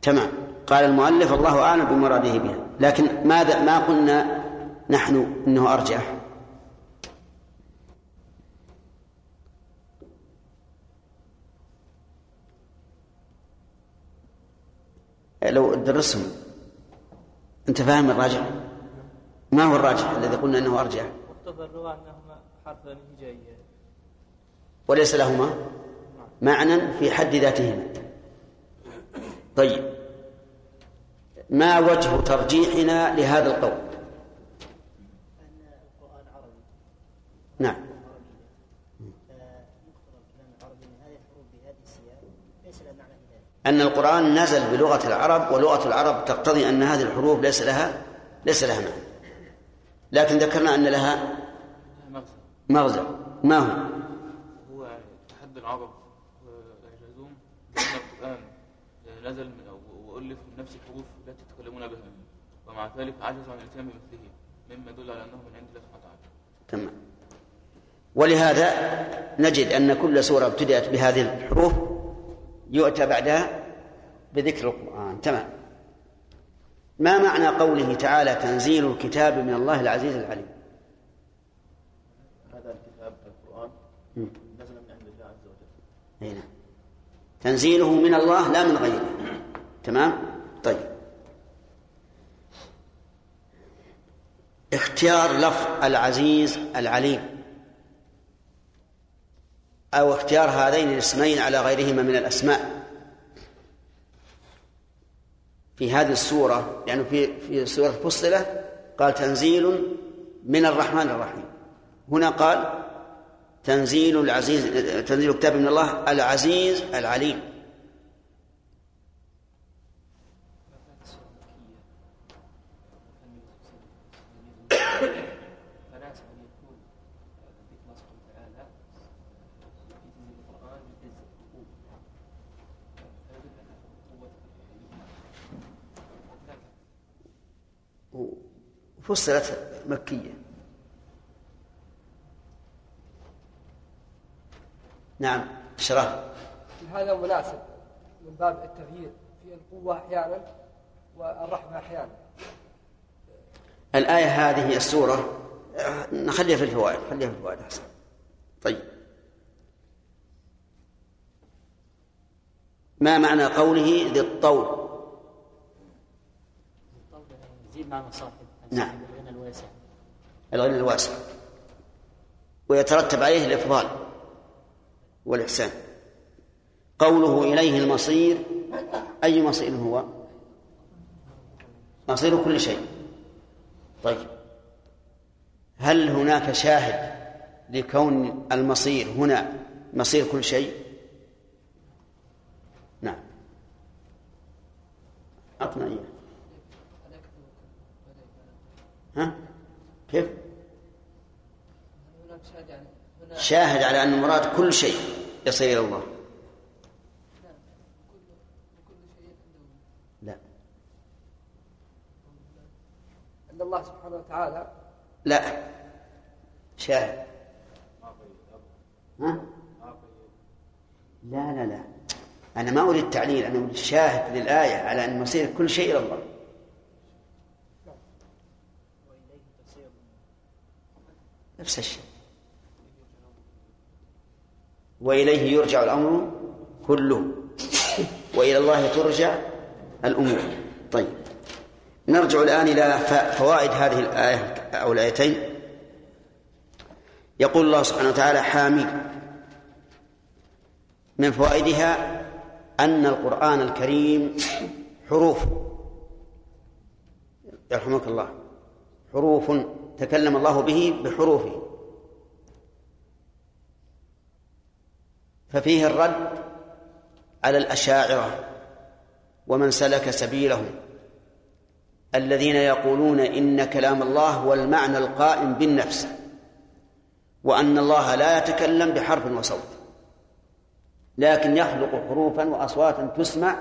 تمام. قال المؤلف الله أعلم بمراده بها. لكن ماذا ما قلنا نحن إنه أرجح؟ لو درسهم. أنت فاهم الراجح؟ ما هو الراجح الذي قلنا إنه ارجح مقتضى اللغة أنهما حرفان هجائيان وليس لهما معنى في حد ذاتهما. طيب. ما وجه ترجيحنا لهذا القول؟ أن القرآن عربي. نعم. أن القرآن نزل بلغة العرب ولغة العرب تقتضي أن هذه الحروف ليس لها ليس لها معنى. لكن ذكرنا أن لها مغزى. ما هو؟ هو تحدي العرب وإعجازهم بأن القرآن نزل وألف من نفس الحروف التي يتكلمون بها ومع ذلك عجزوا عن الاتيان بمثله مما يدل على أنه من عند الله سبحانه وتعالى. تمام. ولهذا نجد أن كل سورة ابتدأت بهذه الحروف يؤتى بعدها بذكر القرآن. تمام. ما معنى قوله تعالى تنزيل الكتاب من الله العزيز العليم؟ هذا الكتاب القرآن. نزل من عند الله عز وجل. أي نعم. تنزيله من الله لا من غيره. تمام؟ طيب. اختيار لفظ العزيز العليم. أو اختيار هذين الاسمين على غيرهما من الأسماء. في هذه السورة يعني في في سورة فصلة قال تنزيل من الرحمن الرحيم. هنا قال تنزيل العزيز تنزيل كتاب من الله العزيز العليم فناسب ان يكون ذكر الله سبحانه وتعالى في تنزيل القران بالعز والقوه هذا يدل على قوه فصلت مكية. نعم شرح هذا مناسب من باب التغيير في القوة أحيانا والرحمة أحيانا. الآية هذه السورة. نخليها في الفوائد خليها في الفوائد أحسن. طيب. ما معنى قوله ذي الطول؟ يزيد معنى صاحب نعم. صاحب الغنى الواسع. الغنى الواسع ويترتب عليه الإفضال والإحسان. قوله إليه المصير أي مصير هو؟ مصير كل شيء. طيب. هل هناك شاهد لكون المصير هنا مصير كل شيء؟ نعم. أعطنا إياه ها؟ كيف؟ شاهد على أن المراد كل شيء يصير إلى الله. كل شيء عنده لا. أن الله سبحانه وتعالى. لا. شاهد. ها؟ لا لا لا. أنا ما أريد تعليل أنا أريد شاهد للآية على أن مصير كل شيء إلى الله وإليه تصير نفس الشيء. وإليه يرجع الأمر كله. وإلى الله ترجع الأمور. طيب. نرجع الآن إلى فوائد هذه الآية أو الآيتين. يقول الله سبحانه وتعالى حامي من فوائدها أن القرآن الكريم حروف. يرحمك الله. حروف تكلم الله به بحروفه. ففيه الرد على الأشاعرة ومن سلك سبيلهم الذين يقولون إن كلام الله هو المعنى القائم بالنفس وأن الله لا يتكلم بحرف وصوت لكن يخلق حروفا وأصواتا تسمع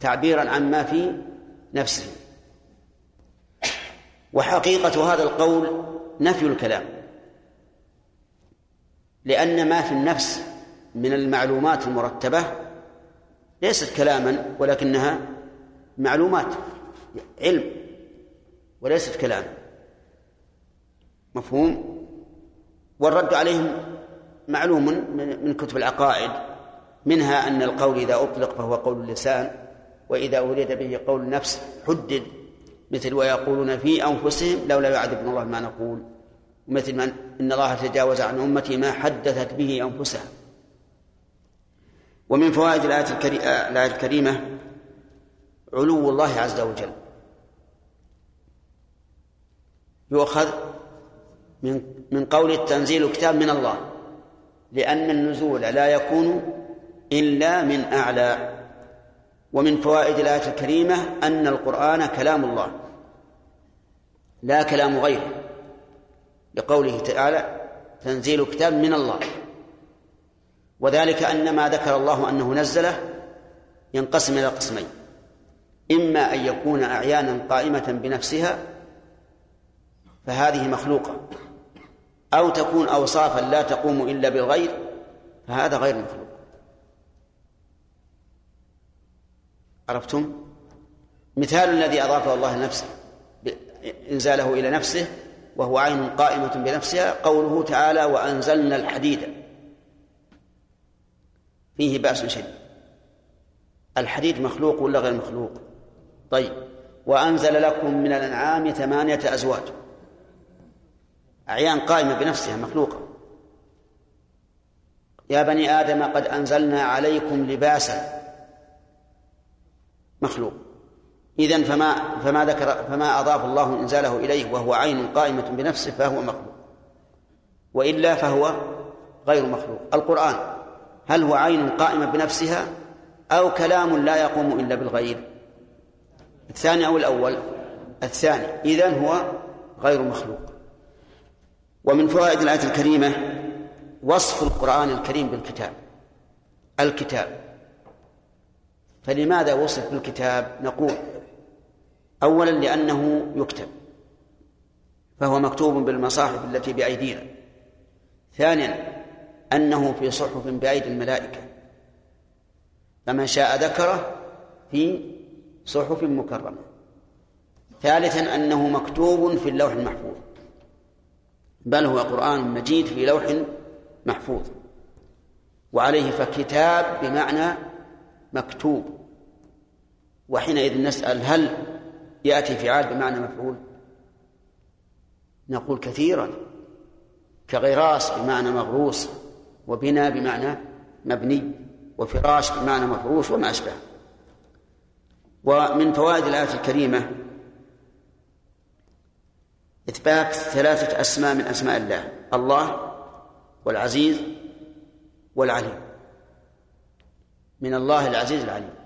تعبيرا عن ما في نفسه. وحقيقة هذا القول نفي الكلام لأن ما في النفس من المعلومات المرتبة ليست كلاما ولكنها معلومات علم وليست كلاما. مفهوم؟ والرد عليهم معلوم من كتب العقائد منها أن القول إذا أطلق فهو قول اللسان وإذا أريد به قول النفس حدد مثل ويقولون في أنفسهم لولا يعذبنا الله ما نقول مثل من إن الله تجاوز عن أمتي ما حدثت به أنفسها. ومن فوائد الآية الكري- الآية الكريمة علو الله عز وجل. يؤخذ من من قول التنزيل كتاب من الله لأن النزول لا يكون إلا من أعلى. ومن فوائد الآية الكريمة أن القرآن كلام الله. لا كلام غيره لقوله تعالى تنزيل كتاب من الله. وذلك أن ما ذكر الله أنه نزله ينقسم إلى قسمين. إما أن يكون أعيانا قائمة بنفسها فهذه مخلوقة أو تكون أوصافا لا تقوم إلا بالغير فهذا غير مخلوق. عرفتم؟ مثال الذي أضافه الله لنفسه. إنزاله إلى نفسه وهو عين قائمة بنفسها قوله تعالى وأنزلنا الحديد. فيه بأس شديد. الحديد مخلوق ولا غير مخلوق؟ طيب. وأنزل لكم من الأنعام ثمانية أزواج. أعيان قائمة بنفسها مخلوقة. يا بني آدم قد أنزلنا عليكم لباسا. مخلوق. إذن فما فما ذكر فما أضاف الله إنزاله إليه وهو عين قائمة بنفسه فهو مخلوق. وإلا فهو غير مخلوق. القرآن هل هو عين قائمة بنفسها أو كلام لا يقوم إلا بالغير الثاني أو الأول؟ الثاني. إذن هو غير مخلوق. ومن فوائد الآية الكريمة وصف القرآن الكريم بالكتاب. الكتاب. فلماذا وصف بالكتاب؟ نقول أولا لأنه يكتب فهو مكتوب بالمصاحف التي بأيدينا. ثانيا أنه في صحف بأيدي الملائكة. فمن شاء ذكره في صحف مكرمة. ثالثا أنه مكتوب في اللوح المحفوظ بل هو قرآن مجيد في لوح محفوظ. وعليه فكتاب بمعنى مكتوب. وحينئذ نسأل هل يأتي فعال بمعنى مفعول. نقول كثيرا كغراس بمعنى مغروس وبنا بمعنى مبني وفراش بمعنى مفروش وما أشبه. ومن فوائد الآية الكريمة إثبات ثلاثة أسماء من أسماء الله الله والعزيز والعليم. من الله العزيز العليم.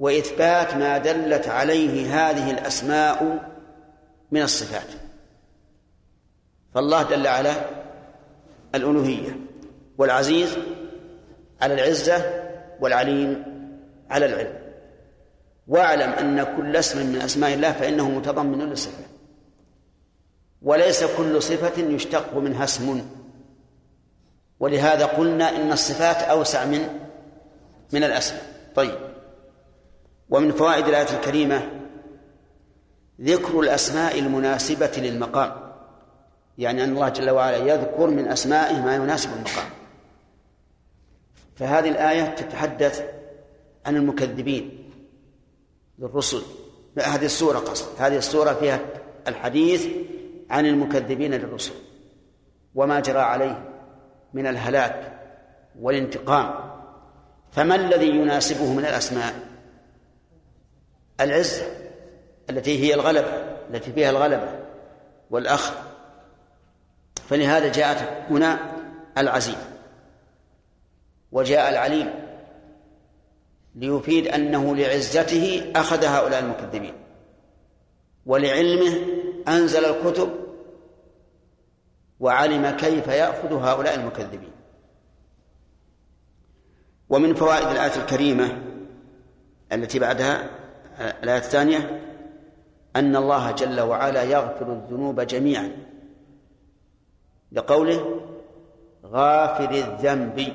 وإثبات ما دلت عليه هذه الأسماء من الصفات. فالله دل على الألوهية والعزيز على العزة والعليم على العلم. واعلم أن كل اسم من أسماء الله فإنه متضمن للصفة. وليس كل صفة يشتق منها اسم. ولهذا قلنا إن الصفات أوسع من من الأسماء. طيب. ومن فوائد الآية الكريمة ذكر الأسماء المناسبة للمقام. يعني أن الله جل وعلا يذكر من أسمائه ما يناسب المقام. فهذه الآية تتحدث عن المكذبين للرسل. هذه السورة قصد. هذه السورة فيها الحديث عن المكذبين للرسل. وما جرى عليه من الهلاك والانتقام. فما الذي يناسبه من الأسماء؟ العزة التي هي الغلبة التي فيها الغلبة والأخذ فلهذا جاءت هنا العزيز وجاء العليم ليفيد أنه لعزته أخذ هؤلاء المكذبين ولعلمه أنزل الكتب وعلم كيف يأخذ هؤلاء المكذبين. ومن فوائد الآية الكريمة التي بعدها الآية الثانية أن الله جل وعلا يغفر الذنوب جميعا. لقوله غافر الذنب.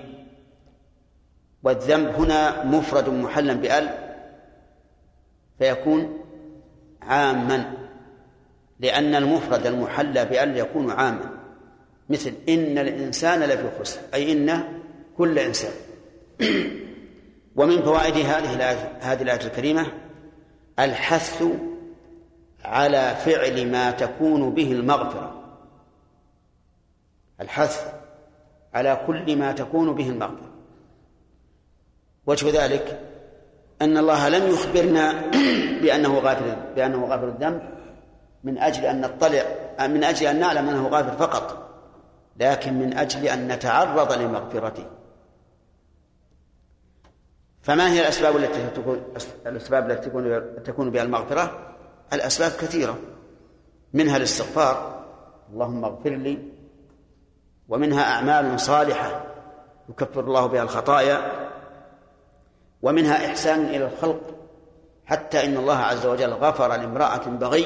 والذنب هنا مفرد محلا بأل فيكون عاما لأن المفرد المحلى بأل يكون عاما. مثل إن الإنسان لفي خسر أي إن كل إنسان. ومن فوائد هذه الآية هذه الآية الكريمة الحث على فعل ما تكون به المغفرة. الحث على كل ما تكون به المغفرة. وجه ذلك أن الله لم يخبرنا بأنه غافر بأنه غافر الذنب من أجل أن نطلع من أجل أن نعلم أنه غافر فقط لكن من أجل أن نتعرض لمغفرته. فما هي الأسباب التي تكون الأسباب التي تكون تكون بها المغفرة؟ الأسباب كثيرة. منها الاستغفار. اللهم اغفر لي. ومنها أعمال صالحة يكفر الله بها الخطايا. ومنها إحسان إلى الخلق. حتى إن الله عز وجل غفر لامرأة بغي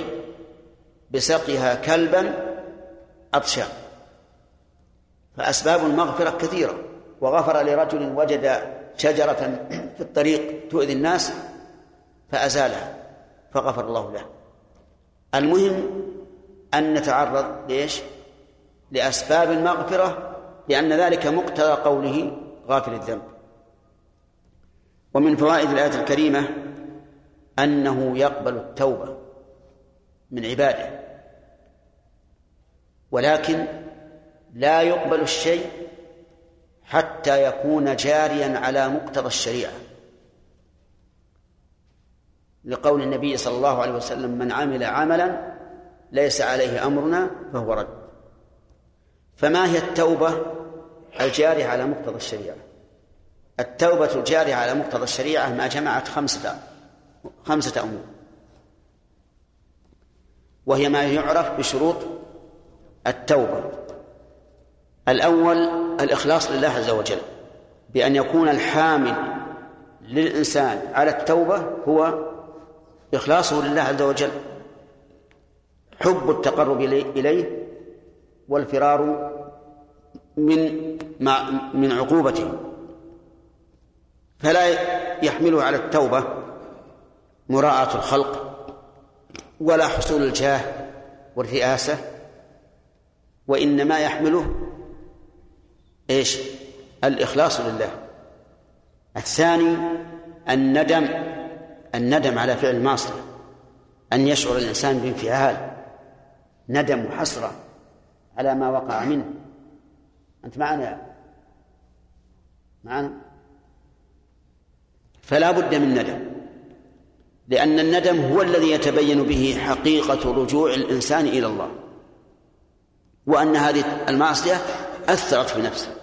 بسقيها كلبا أطشى. فأسباب المغفرة كثيرة. وغفر لرجل وجد شجرة في الطريق تؤذي الناس فأزالها فغفر الله له المهم أن نتعرض ليش؟ لأسباب المغفرة لأن ذلك مقتضى قوله غافل الذنب ومن فوائد الآية الكريمة أنه يقبل التوبة من عباده ولكن لا يقبل الشيء حتى يكون جاريا على مقتضى الشريعة. لقول النبي صلى الله عليه وسلم من عمل عملا ليس عليه أمرنا فهو رد. فما هي التوبة؟ الجارية على مقتضى الشريعة. التوبة الجارية على مقتضى الشريعة ما جمعت خمسة خمسة أمور. وهي ما يعرف بشروط التوبة. الأول الإخلاص لله عز وجل بأن يكون الحامل للإنسان على التوبة هو إخلاصه لله عز وجل حب التقرب إليه والفرار من مع من عقوبته. فلا يحمله على التوبة مراعاة الخلق ولا حصول الجاه والرئاسة وإنما يحمله إيش؟ الإخلاص لله. الثاني الندم الندم على فعل المعصية أن يشعر الإنسان بانفعال ندم وحسرة على ما وقع منه. أنت معنا معنا؟ فلا بد من ندم لأن الندم هو الذي يتبين به حقيقة رجوع الإنسان إلى الله وأن هذه المعصية أثرت في نفسه.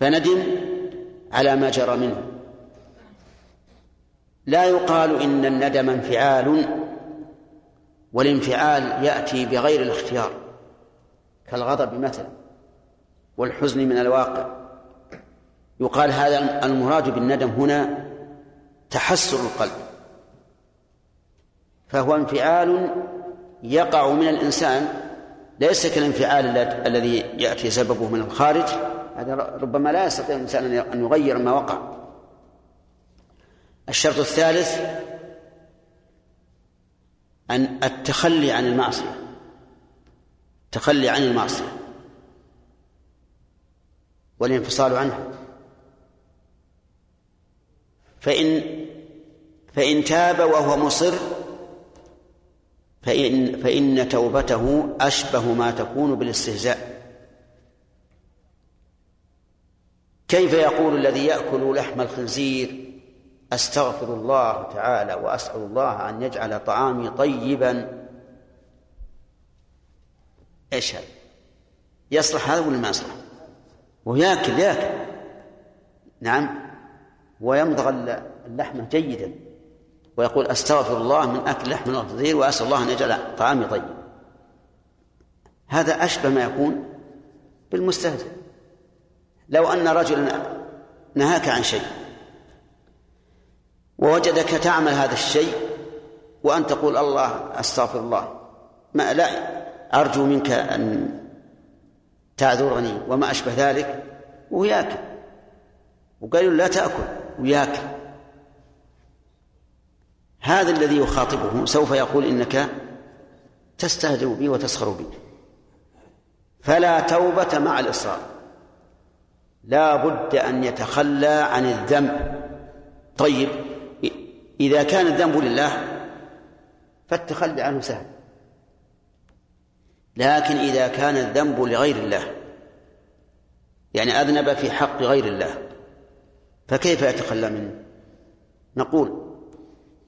فندم على ما جرى منه. لا يقال إن الندم انفعال والانفعال يأتي بغير الاختيار كالغضب مثلا والحزن من الواقع. يقال هذا المراد بالندم هنا تحسر القلب. فهو انفعال يقع من الإنسان ليس كالانفعال الذي يأتي سببه من الخارج هذا ربما لا يستطيع الإنسان أن يغير ما وقع. الشرط الثالث أن التخلي عن المعصية. التخلي عن المعصية. والانفصال عنها. فإن فإن تاب وهو مصر فإن فإن توبته أشبه ما تكون بالاستهزاء. كيف يقول الذي يأكل لحم الخنزير؟ أستغفر الله تعالى وأسأل الله أن يجعل طعامي طيبا. إيش هذا؟ يصلح هذا ولا ما يصلح؟ ويأكل يأكل. نعم. ويمضغ اللحمه جيدا. ويقول أستغفر الله من أكل لحم الخنزير وأسأل الله أن يجعل طعامي طيب هذا أشبه ما يكون بالمستهزئ. لو أن رجلا نهاك عن شيء ووجدك تعمل هذا الشيء وأن تقول الله أستغفر الله ما لا أرجو منك أن تعذرني وما أشبه ذلك وياكل وقالوا لا تأكل وياكل هذا الذي يخاطبه سوف يقول إنك تستهزئ بي وتسخر بي. فلا توبة مع الإصرار. لا بد أن يتخلى عن الذنب. طيب إذا كان الذنب لله فالتخلي عنه سهل. لكن إذا كان الذنب لغير الله يعني أذنب في حق غير الله فكيف يتخلى منه؟ نقول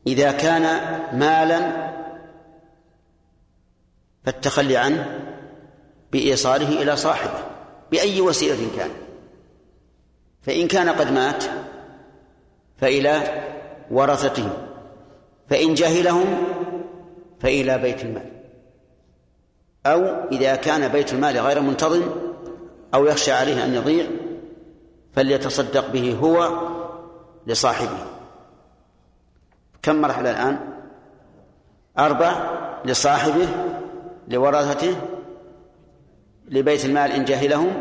إذا كان مالا فالتخلي عنه بإيصاله إلى صاحبه بأي وسيلة كان. فإن كان قد مات فإلى ورثته فإن جهلهم فإلى بيت المال. أو إذا كان بيت المال غير منتظم أو يخشى عليه أن يضيع فليتصدق به هو لصاحبه. كم مرحلة الآن؟ أربع لصاحبه لورثته لبيت المال إن جهلهم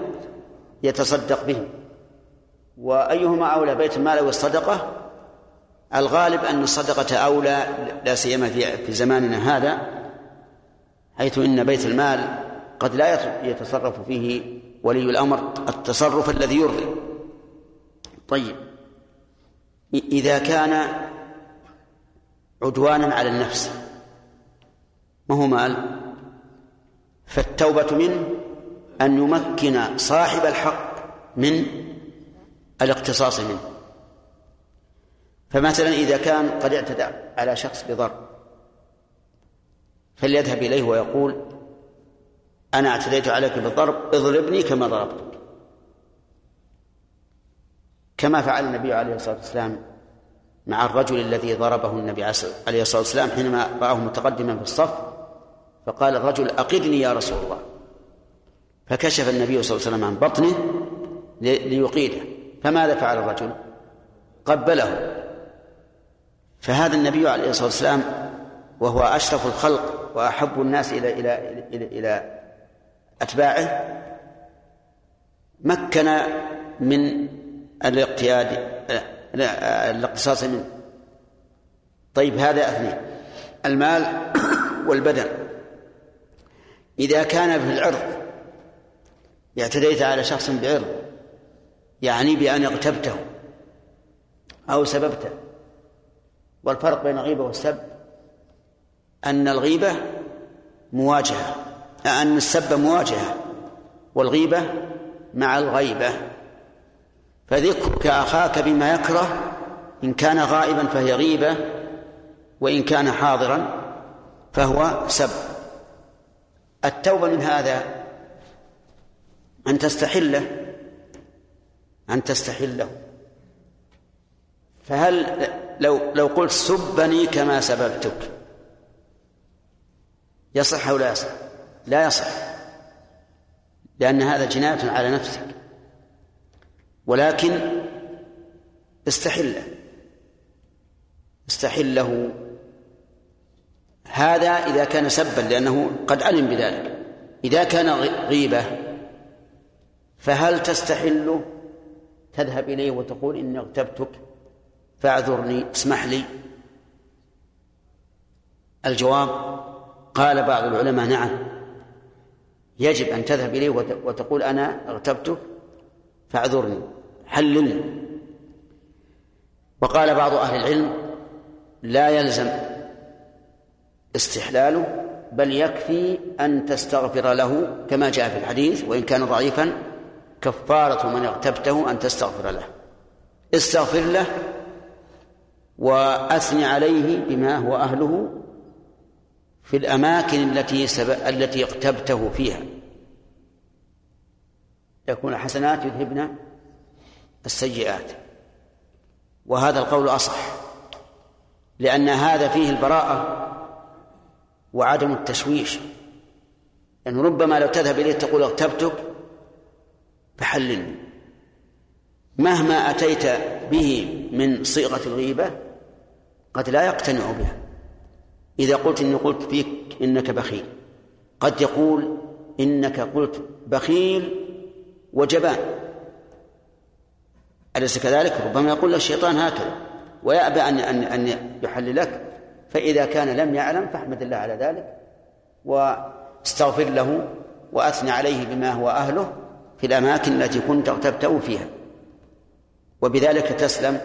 يتصدق به وأيهما أولى بيت المال أو الصدقة؟ الغالب أن الصدقة أولى لا سيما في زماننا هذا حيث إن بيت المال قد لا يتصرف فيه ولي الأمر التصرف الذي يرضي. طيب. إذا كان عدوانا على النفس ما هو مال؟ فالتوبة منه أن يمكن صاحب الحق من الاقتصاص منه. فمثلا إذا كان قد اعتدى على شخص بضرب فليذهب إليه ويقول أنا اعتديت عليك بالضرب اضربني كما ضربتك كما فعل النبي عليه الصلاة والسلام مع الرجل الذي ضربه النبي عليه الصلاة والسلام حينما رآه متقدما في الصف فقال الرجل أقدني يا رسول الله. فكشف النبي صلى الله عليه وسلم عن بطنه ليقيده. فماذا فعل الرجل؟ قبله. فهذا النبي عليه الصلاة والسلام وهو أشرف الخلق وأحب الناس إلى إلى إلى, إلى أتباعه مكن من الاقتياد الاقتصاص منه. طيب هذا أثنين. المال والبدن. إذا كان في العرض اعتديت على شخص بعرض يعني بأن اغتبته أو سببته. والفرق بين الغيبة والسب أن الغيبة مواجهة أن السب مواجهة والغيبة مع الغيبة. فذكرك أخاك بما يكره إن كان غائبا فهي غيبة وإن كان حاضرا فهو سب. التوبة من هذا أن تستحله أن تستحله. فهل لو لو قلت سبني كما سببتك. يصح أو لا يصح؟ لا يصح. لأن هذا جناية على نفسك. ولكن استحله. استحله. هذا إذا كان سبا لأنه قد علم بذلك. إذا كان غيبة فهل تستحله؟ تذهب إليه وتقول إني اغتبتك فاعذرني اسمح لي. الجواب قال بعض العلماء نعم. يجب أن تذهب إليه وتقول أنا اغتبتك فاعذرني. حللني. وقال بعض أهل العلم لا يلزم استحلاله بل يكفي أن تستغفر له كما جاء في الحديث وإن كان ضعيفا كفارة من اغتبته أن تستغفر له. استغفر له وأثني عليه بما هو أهله في الأماكن التي. التي اغتبته فيها. يكون الحسنات يذهبن السيئات. وهذا القول أصح لأن هذا فيه البراءة وعدم التشويش. يعني ربما لو تذهب إليه تقول اغتبتك فحللني مهما أتيت به من صيغة الغيبة قد لا يقتنع بها. إذا قلت إني قلت فيك إنك بخيل قد يقول إنك قلت بخيل وجبان. أليس كذلك؟ ربما يقول الشيطان هكذا ويأبى أن أن أن يحللك فإذا كان لم يعلم فاحمد الله على ذلك واستغفر له وأثنى عليه بما هو أهله في الأماكن التي كنت اغتبته فيها. وبذلك تسلم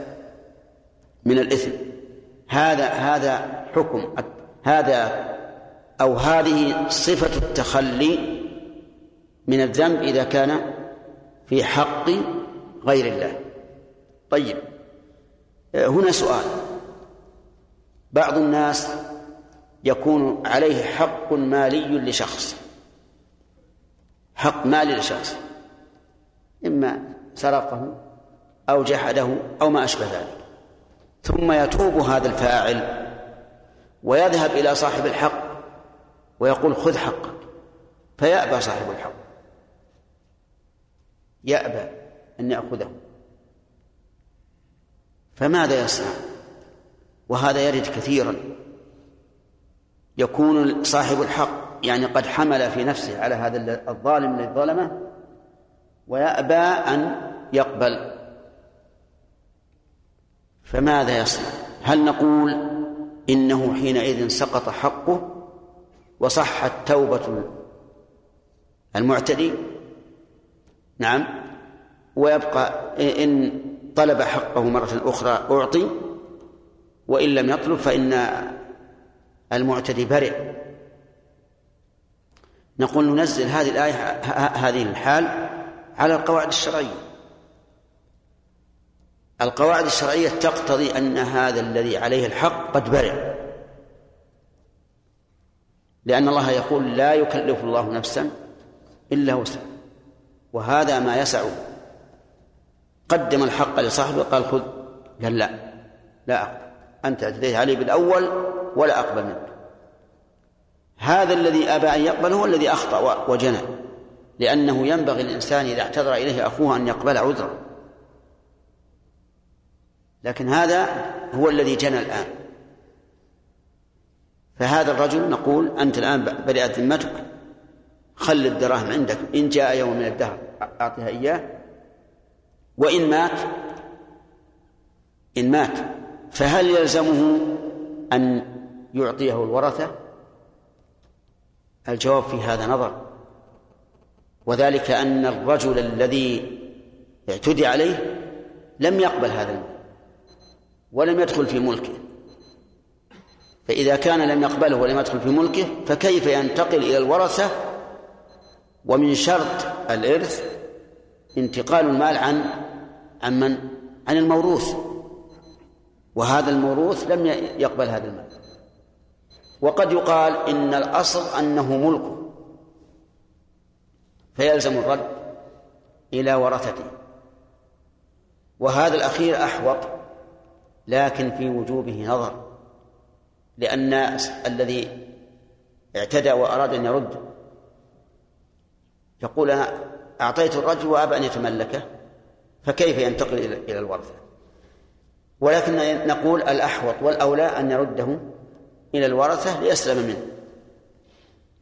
من الإثم. هذا هذا حكم هذا أو هذه صفة التخلي من الذنب إذا كان في حق غير الله. طيب. هنا سؤال. بعض الناس يكون عليه حق مالي لشخص. حق مالي لشخص. إما سرقه أو جحده أو ما أشبه ذلك. ثم يتوب هذا الفاعل ويذهب إلى صاحب الحق ويقول خذ حقك. فيأبى صاحب الحق. يأبى أن يأخذه. فماذا يصنع؟ وهذا يرد كثيرا. يكون صاحب الحق يعني قد حمل في نفسه على هذا الظالم الذي ظلمه ويأبى أن يقبل. فماذا يصنع؟ هل نقول إنه حينئذ سقط حقه وصحت توبة المعتدي؟ نعم. ويبقى إن طلب حقه مرة أخرى أعطي وإن لم يطلب فإن المعتدي برئ. نقول ننزل هذه الآية هذه الحال على القواعد الشرعية. القواعد الشرعية تقتضي أن هذا الذي عليه الحق قد برئ لأن الله يقول لا يكلف الله نفسا إلا وسعها. وهذا ما يسع. قدم الحق لصاحبه قال خذ. قال لا. لا أقبل. أنت اعتديت علي بالأول ولا أقبل منك. هذا الذي أبى أن يقبل هو الذي أخطأ وجنى. لأنه ينبغي الإنسان إذا اعتذر إليه أخوه أن يقبل عذره. لكن هذا هو الذي جنى الآن. فهذا الرجل نقول أنت الآن برئت ذمتك. خل الدراهم عندك. إن جاء يوم من الدهر أعطها إياه. وإن مات إن مات. فهل يلزمه أن يعطيه الورثة؟ الجواب في هذا نظر. وذلك أن الرجل الذي اعتدي عليه لم يقبل هذا المال ولم يدخل في ملكه. فإذا كان لم يقبله ولم يدخل في ملكه فكيف ينتقل إلى الورثة؟ ومن شرط الإرث انتقال المال عن عن من؟ عن الموروث. وهذا الموروث لم يقبل هذا المال. وقد يقال إن الأصل أنه ملكه. فيلزم الرد إلى ورثته. وهذا الأخير أحوط لكن في وجوبه نظر لأن الذي اعتدى وأراد أن يرد يقول أنا أعطيت الرجل وأبى أن يتملكه فكيف ينتقل إلى الورثة؟ ولكن نقول الأحوط والأولى أن يرده إلى الورثة ليسلم منه.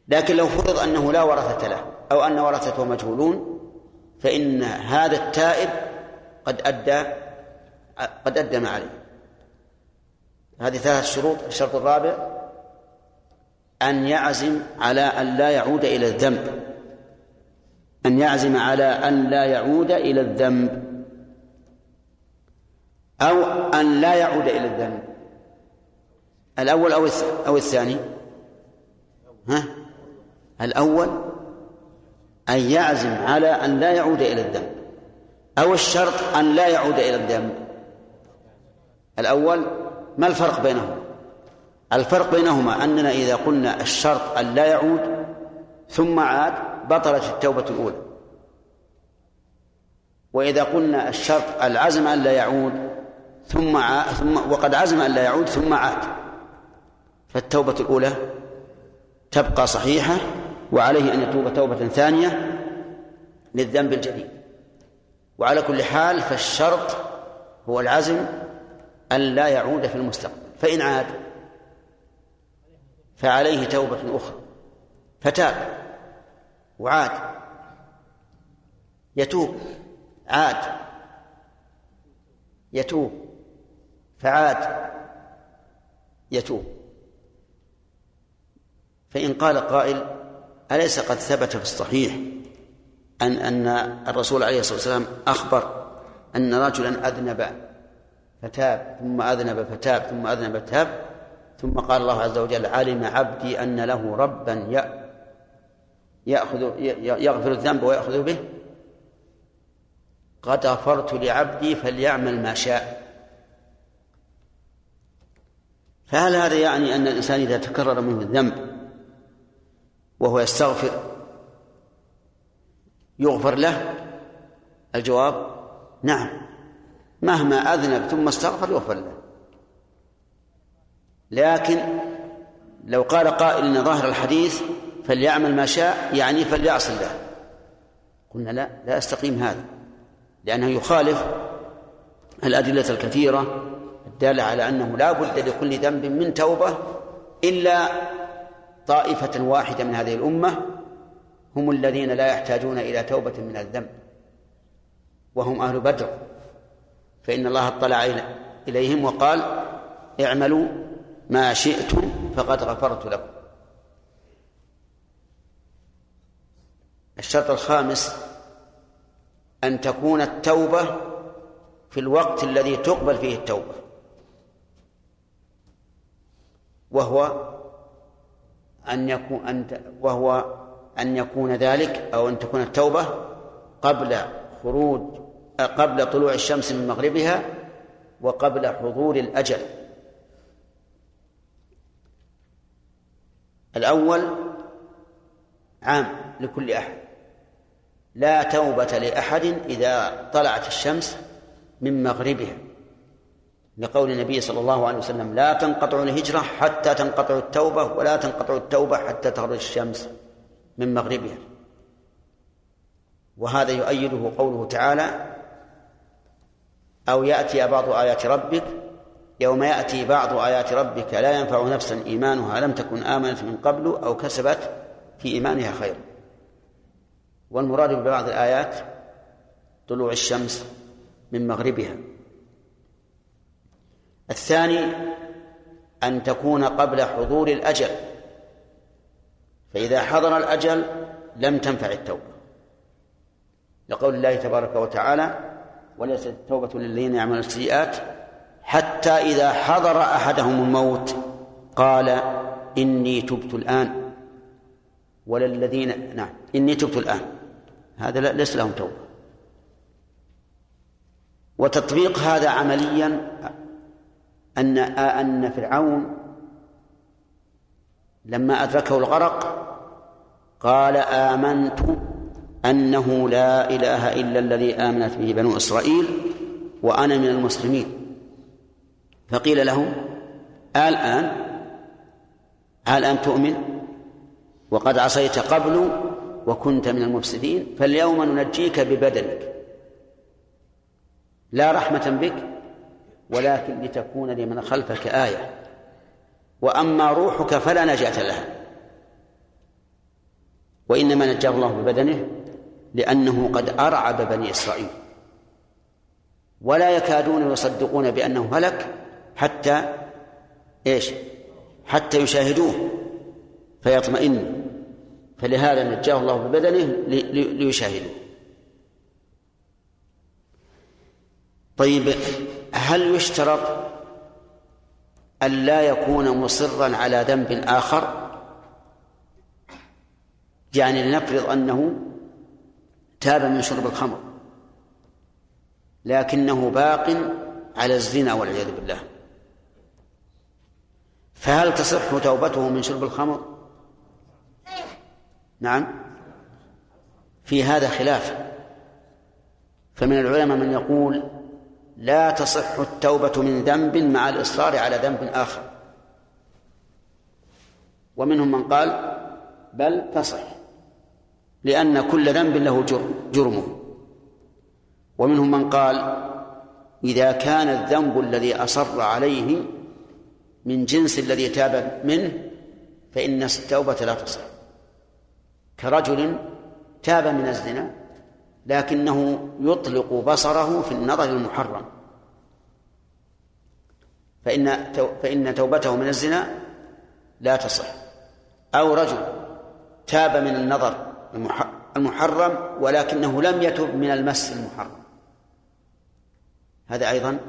لكن لو فرض أنه لا ورثة له أو أن ورثته مجهولون فإن هذا التائب قد أدى قد أدى ما عليه. هذه ثلاث شروط الشرط الرابع أن يعزم على أن لا يعود إلى الذنب. أن يعزم على أن لا يعود إلى الذنب. أو أن لا يعود إلى الذنب. الأول أو أو الثاني؟ ها؟ الأول أن يعزم على أن لا يعود إلى الذنب أو الشرط أن لا يعود إلى الذنب الأول ما الفرق بينهما؟ الفرق بينهما أننا إذا قلنا الشرط أن لا يعود ثم عاد بطلت التوبة الأولى. وإذا قلنا الشرط العزم أن لا يعود ثم عاد ثم وقد عزم أن لا يعود ثم عاد. فالتوبة الأولى تبقى صحيحة وعليه أن يتوب توبة ثانية للذنب الجديد وعلى كل حال فالشرط هو العزم أن لا يعود في المستقبل. فإن عاد فعليه توبة أخرى. فتاب وعاد يتوب عاد يتوب فعاد يتوب. فإن قال قائل أليس قد ثبت في الصحيح أن أن الرسول عليه الصلاة والسلام أخبر أن رجلا أذنب فتاب ثم أذنب فتاب ثم أذنب فتاب ثم قال الله عز وجل علم عبدي أن له ربا يأخذ يغفر الذنب ويأخذ به. قد غفرت لعبدي فليعمل ما شاء. فهل هذا يعني أن الإنسان إذا تكرر منه الذنب وهو يستغفر يغفر له؟ الجواب نعم. مهما أذنب ثم استغفر يغفر له. لكن لو قال قائل إن ظاهر الحديث فليعمل ما شاء يعني فليعص الله. قلنا لا لا يستقيم هذا لأنه يخالف الأدلة الكثيرة الدالة على أنه لا بد لكل ذنب من توبة إلا طائفة واحدة من هذه الأمة هم الذين لا يحتاجون إلى توبة من الذنب وهم أهل بدر. فإن الله اطلع إليهم وقال اعملوا ما شئتم فقد غفرت لكم. الشرط الخامس أن تكون التوبة في الوقت الذي تقبل فيه التوبة وهو أن يكون أن وهو أن يكون ذلك أو أن تكون التوبة قبل خروج قبل طلوع الشمس من مغربها وقبل حضور الأجل. الأول عام لكل أحد. لا توبة لأحد إذا طلعت الشمس من مغربها. لقول النبي صلى الله عليه وسلم لا تنقطع الهجرة حتى تنقطع التوبة ولا تنقطع التوبة حتى تخرج الشمس من مغربها. وهذا يؤيده قوله تعالى أو يأتي بعض آيات ربك يوم يأتي بعض آيات ربك لا ينفع نفسا إيمانها لم تكن آمنت من قبل أو كسبت في إيمانها خيرا والمراد ببعض الآيات طلوع الشمس من مغربها. الثاني أن تكون قبل حضور الأجل. فإذا حضر الأجل لم تنفع التوبة. لقول الله تبارك وتعالى وليست التوبة للذين يعملون السيئات حتى إذا حضر أحدهم الموت قال إني تبت الآن. وللذين نعم إني تبت الآن. هذا ليس لهم توبة. وتطبيق هذا عمليا أن أن فرعون لما أدركه الغرق قال آمنت أنه لا إله إلا الذي آمنت به بنو إسرائيل وأنا من المسلمين. فقيل له الآن الآن تؤمن؟ وقد عصيت قبل وكنت من المفسدين فاليوم ننجيك ببدنك. لا رحمة بك ولكن لتكون لمن خلفك آية. وأما روحك فلا نجاة لها. وإنما نجاه الله ببدنه لأنه قد أرعب بني إسرائيل. ولا يكادون يصدقون بأنه هلك حتى إيش؟ حتى يشاهدوه فيطمئن. فلهذا نجاه الله ببدنه ليشاهدوه. طيب هل يشترط أن لا يكون مصرا على ذنب آخر؟ يعني لنفرض أنه تاب من شرب الخمر لكنه باق على الزنا والعياذ بالله. فهل تصح توبته من شرب الخمر؟ نعم. في هذا خلاف. فمن العلماء من يقول لا تصح التوبة من ذنب مع الإصرار على ذنب آخر. ومنهم من قال بل تصح لأن كل ذنب له جرمه. ومنهم من قال إذا كان الذنب الذي أصر عليه من جنس الذي تاب منه فإن التوبة لا تصح. كرجل تاب من الزنا لكنه يطلق بصره في النظر المحرم. فإن فإن توبته من الزنا لا تصح. أو رجل تاب من النظر المحرم ولكنه لم يتب من المس المحرم. هذا أيضا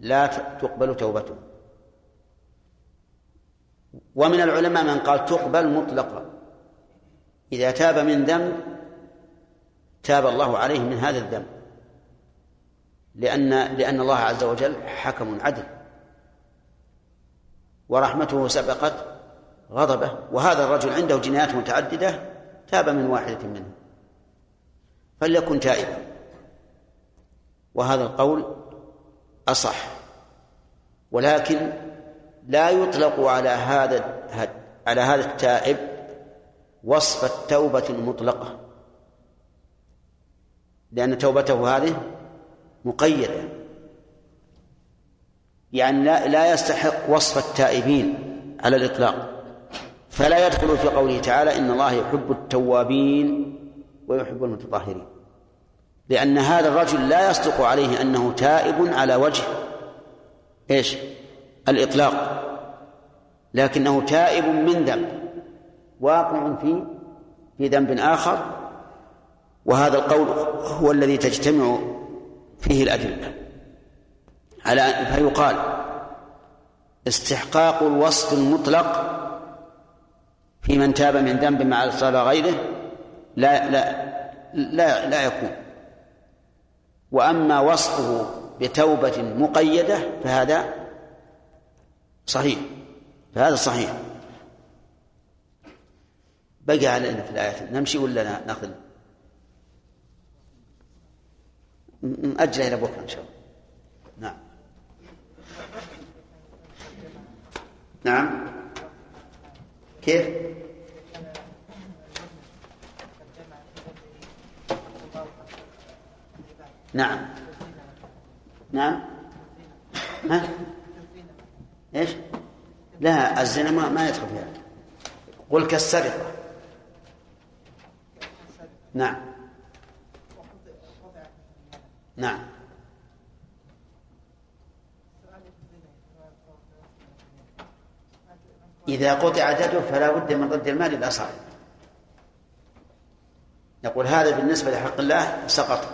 لا تقبل توبته. ومن العلماء من قال تقبل مطلقا. إذا تاب من ذنب تاب الله عليه من هذا الذنب. لأن لأن الله عز وجل حكم عدل. ورحمته سبقت غضبه. وهذا الرجل عنده جنايات متعددة تاب من واحدة منها فليكن تائبا. وهذا القول أصح. ولكن لا يطلق على هذا على هذا التائب وصف التوبة المطلقة. لأن توبته هذه مقيدة. يعني لا, لا يستحق وصف التائبين على الإطلاق. فلا يدخل في قوله تعالى إن الله يحب التوابين ويحب المتطهرين. لأن هذا الرجل لا يصدق عليه أنه تائب على وجه إيش؟ الإطلاق. لكنه تائب من ذنب واقع في في ذنب آخر وهذا القول هو الذي تجتمع فيه الأدلة. على فيقال استحقاق الوصف المطلق في من تاب من ذنب مع إصرار غيره لا لا لا لا يكون. وأما وصفه بتوبة مقيدة فهذا صحيح فهذا صحيح. بقى علينا في الآيات نمشي ولا نأخذ؟ نأجل إلى بكرة إن شاء الله. نعم. نعم. كيف؟ نعم. نعم. ها؟ إيش؟ لا الزنا ما, ما يدخل فيها. قل كالسرقة. نعم. نعم. إذا قطع يده فلا بد من رد المال إلى صاحبه نقول هذا بالنسبة لحق الله سقط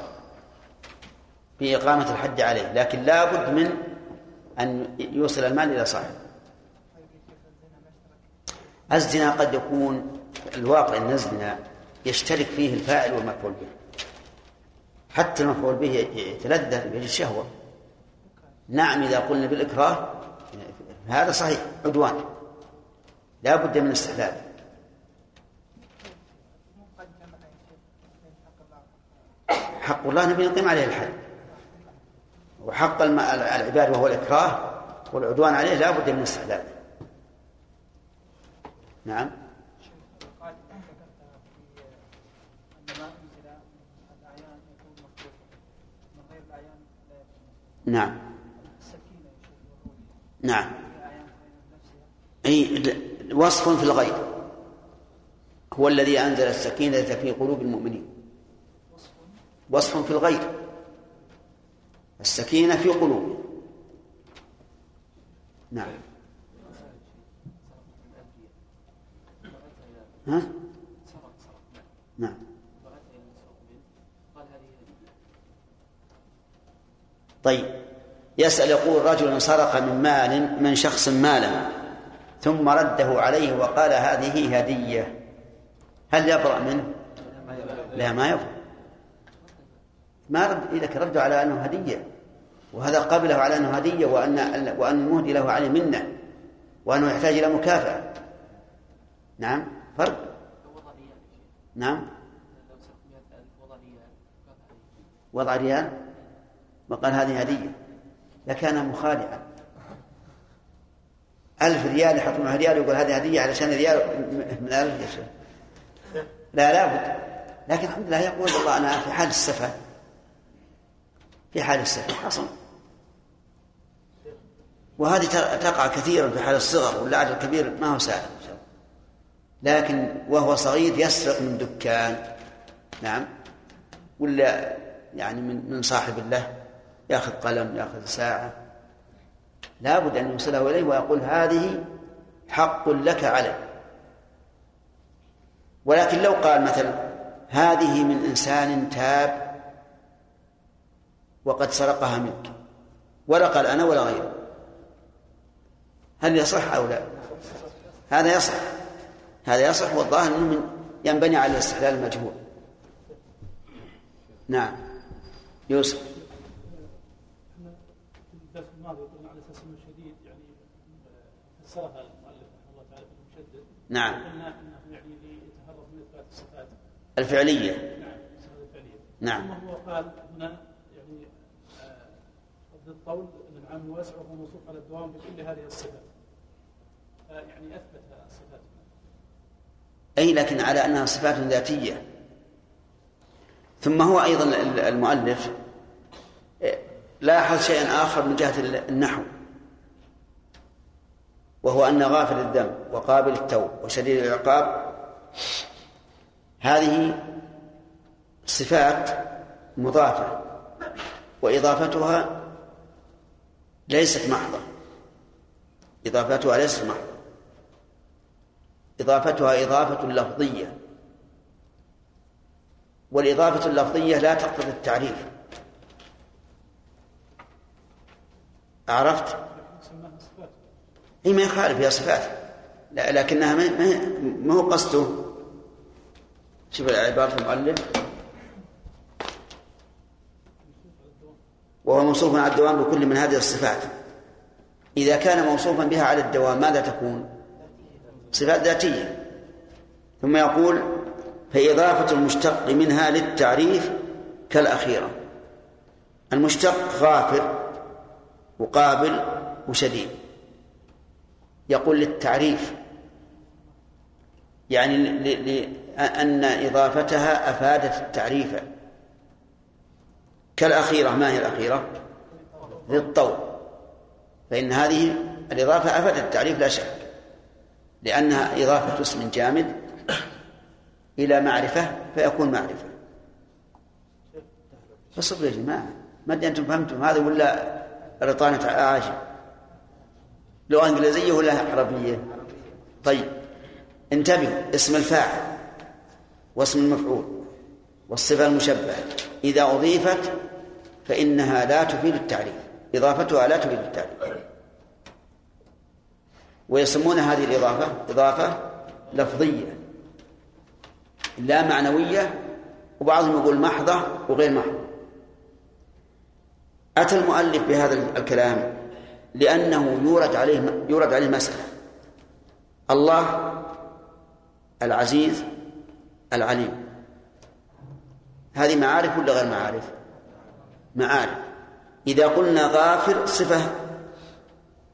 بإقامة الحد عليه لكن لا بد من أن يوصل المال إلى صاحبه. الزنا قد يكون الواقع أن الزنا يشترك فيه الفاعل والمفعول به. حتى المفعول به يتلذذ به الشهوة نعم إذا قلنا بالإكراه هذا صحيح عدوان. لا بد من استحلاله حق الله نبي نقيم عليه الحد. وحق العباد وهو الإكراه والعدوان عليه لا بد من استحلاله نعم. نعم. نعم. أي وصف في الغيب. هو الذي أنزل السكينة في قلوب المؤمنين. وصف في الغيب. السكينة في قلوبهم نعم. ها؟ نعم. طيب. يسأل يقول رجل سرق من مال من شخص مالا ثم رده عليه وقال هذه هدية. هل يبرأ منه؟ لا ما يبرأ. ما رد إذا رده على أنه هدية. وهذا قبله على أنه هدية وأن وأن المهدي له عليه منة وأنه يحتاج إلى مكافأة. نعم فرق. نعم. وضع ريال؟ وقال هذه هدية. لكان مخادعا ألف ريال يحط معه ريال ويقول هذه هدية علشان ريال من ألف يشهر لا لا بد. لكن الحمد لله يقول والله أنا في حال السفة في حال السفة حصل وهذه تقع كثيرا في حال الصغر واللعب الكبير ما هو سهل. لكن وهو صغير يسرق من دكان. نعم. ولا يعني من من صاحب له ياخذ قلم ياخذ ساعة. لابد أن يوصله إليه ويقول هذه حق لك علي. ولكن لو قال مثلا هذه من إنسان تاب وقد سرقها منك ولا قال أنا ولا غيره. هل يصح أو لا؟ هذا يصح. هذا يصح والظاهر أنه ينبني على الاستحلال المجهول. نعم. يوسف الدرس الماضي قلنا على أساس انه شديد يعني فسرها المؤلف رحمه الله تعالى بالمشدد نعم. قلنا إنه يعني يتهرب من إثبات الصفات. الفعلية. نعم الصفات الفعلية. نعم. ثم هو قال هنا يعني آه، ضد القول ان العام واسع وهو موصوف على الدوام بكل هذه الصفات. يعني أثبت الصفات. أي لكن على أنها صفات ذاتية. ثم هو أيضا المؤلف لاحظ شيئا آخر من جهة النحو. وهو أن غافل الذنب وقابل التوب وشديد العقاب. هذه صفات مضافة وإضافتها ليست محضة. إضافتها ليست محضة. إضافتها إضافة لفظية. والإضافة اللفظية لا تقتضي التعريف. عرفت؟ هي ما يخالف هي صفات. لكنها ما ما هو قصده. شوف عبارة المؤلف. وهو موصوف على الدوام بكل من هذه الصفات. إذا كان موصوفا بها على الدوام ماذا تكون؟ صفات ذاتية. ثم يقول فإضافة المشتق منها للتعريف كالأخيرة. المشتق غافر وقابل وشديد. يقول للتعريف. يعني لأن إضافتها أفادت التعريف. كالأخيرة ما هي الأخيرة؟ للطول. فإن هذه الإضافة أفادت التعريف لا شك. لأنها إضافة اسم جامد إلى معرفة فيكون معرفة. فصبر يا جماعة ما أدري أنتم فهمتم هذا ولا رطانة عاجل. لغة إنجليزية ولا عربية. طيب انتبهوا اسم الفاعل واسم المفعول والصفة المشبهة. إذا أضيفت فإنها لا تفيد التعريف. إضافتها لا تفيد التعريف. ويسمون هذه الإضافة إضافة لفظية لا معنوية وبعضهم يقول محضة وغير محضة. أتى المؤلف بهذا الكلام لأنه يورد عليه يورد عليه مسألة. الله العزيز العليم. هذه معارف ولا غير معارف؟ معارف. إذا قلنا غافر صفة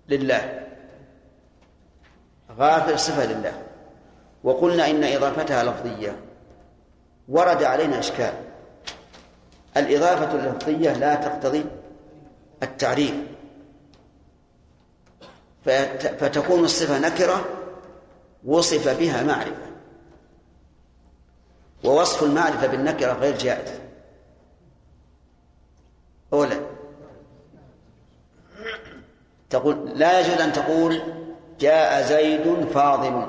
لله. غافر صفة لله. وقلنا إن إضافتها لفظية. ورد علينا إشكال. الإضافة اللفظية لا تقتضي التعريف. فتكون الصفة نكرة وصف بها معرفة. ووصف المعرفة بالنكرة غير جائز. أولا تقول لا يجوز أن تقول جاء زيد فاضل.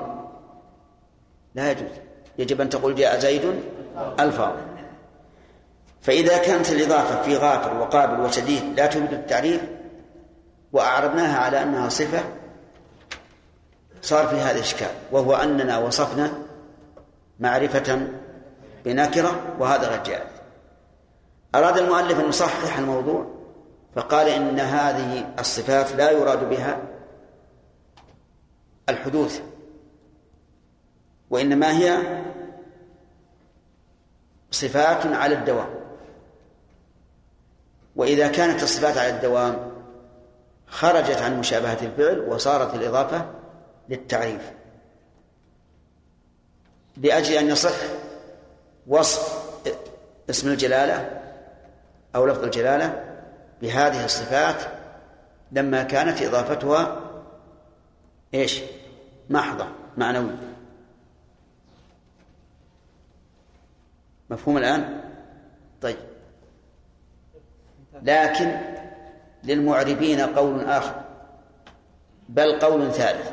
لا يجوز. يجب أن تقول جاء زيد الفاضل. فإذا كانت الإضافة في غافر وقابل وشديد لا تفيد التعريف وأعربناها على أنها صفة صار في هذا إشكال وهو أننا وصفنا معرفة بنكرة وهذا جائز أراد المؤلف أن يصحح الموضوع فقال إن هذه الصفات لا يراد بها الحدوث وإنما هي صفات على الدوام. وإذا كانت الصفات على الدوام خرجت عن مشابهة الفعل وصارت الإضافة للتعريف. لأجل أن يصح وصف اسم الجلالة أو لفظ الجلالة بهذه الصفات لما كانت إضافتها إيش؟ محضة معنوية. مفهوم الآن؟ طيب. لكن للمعربين قول آخر بل قول ثالث.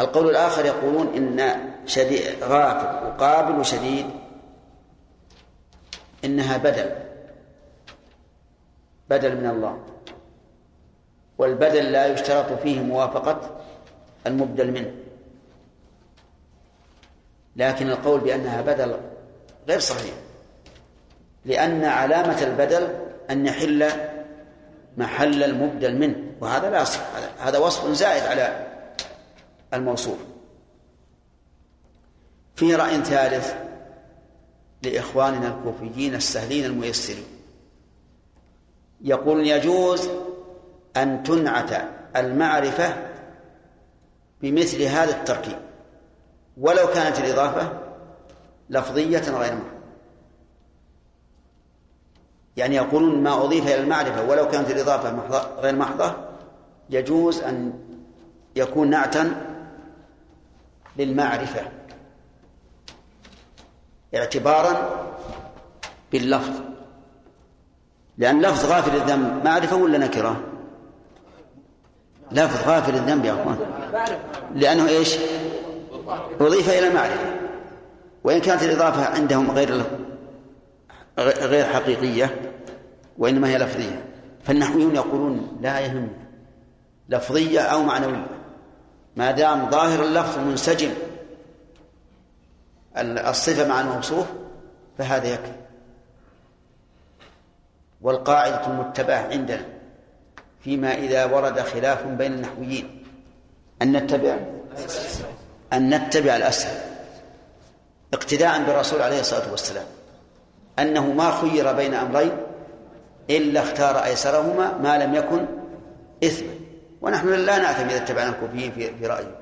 القول الآخر يقولون إن شديد غافل وقابل وشديد إنها بدل بدل من الله. والبدل لا يشترط فيه موافقة المبدل منه. لكن القول بأنها بدل غير صحيح لأن علامة البدل أن يحل محل المبدل منه وهذا لا يصح هذا وصف زائد على الموصوف. في رأي ثالث لإخواننا الكوفيين السهلين الميسرين يقول يجوز أن تنعت المعرفة بمثل هذا التركيب ولو كانت الإضافة لفظية غير محضة يعني يقولون ما أضيف إلى المعرفة ولو كانت الإضافة غير محضة يجوز أن يكون نعتا للمعرفة اعتبارا باللفظ لأن لفظ غافل الذنب معرفة ولا نكرة؟ لفظ غافل الذنب يا أخوان لأنه إيش؟ أضيف إلى المعرفة وإن كانت الإضافة عندهم غير غير حقيقية وإنما هي لفظية. فالنحويون يقولون لا يهم لفظية أو معنوية. ما دام ظاهر اللفظ منسجم الصفة مع الموصوف فهذا يكفي. والقاعدة المتبعة عندنا فيما إذا ورد خلاف بين النحويين أن نتبع أن نتبع الأسهل اقتداء بالرسول عليه الصلاة والسلام. أنه ما خير بين أمرين إلا اختار أيسرهما ما لم يكن إثما. ونحن لا نعتمد إذا اتبعنا الكوفيين في, رأيه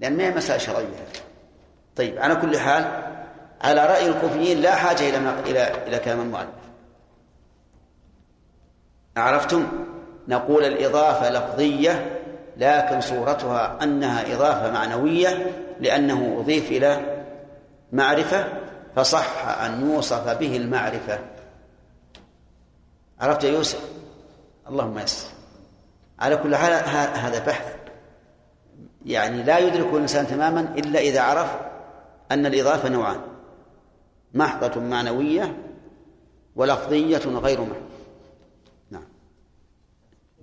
لأن ما هي مسألة شرعية. طيب على كل حال على رأي الكوفيين لا حاجة إلى إلى إلى كلام المؤلف. عرفتم؟ نقول الإضافة لفظية لكن صورتها أنها إضافة معنوية لأنه أضيف إلى معرفة. فصح أن يوصف به المعرفة. عرفت يا يوسف؟ اللهم يسر. على كل حال هذا بحث. يعني لا يدركه الإنسان تماما إلا إذا عرف أن الإضافة نوعان. محضة معنوية ولفظية غير محضة نعم.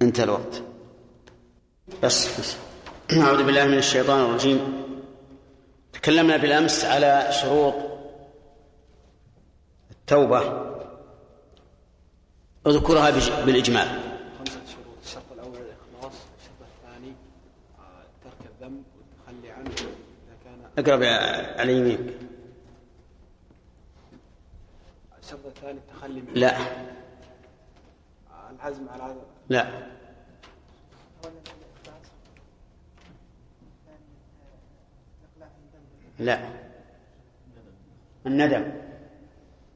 انتهى الوقت. بس, بس. أعوذ بالله من الشيطان الرجيم. تكلمنا بالأمس على شروط التوبة اذكرها بالإجمال. خمسة شروط الشرط الأول الإخلاص الشرط الثاني ترك الذنب والتخلي عنه إذا كان اقرب على يمينك. الشرط الثاني التخلي لا. العزم على لا. لا. الندم.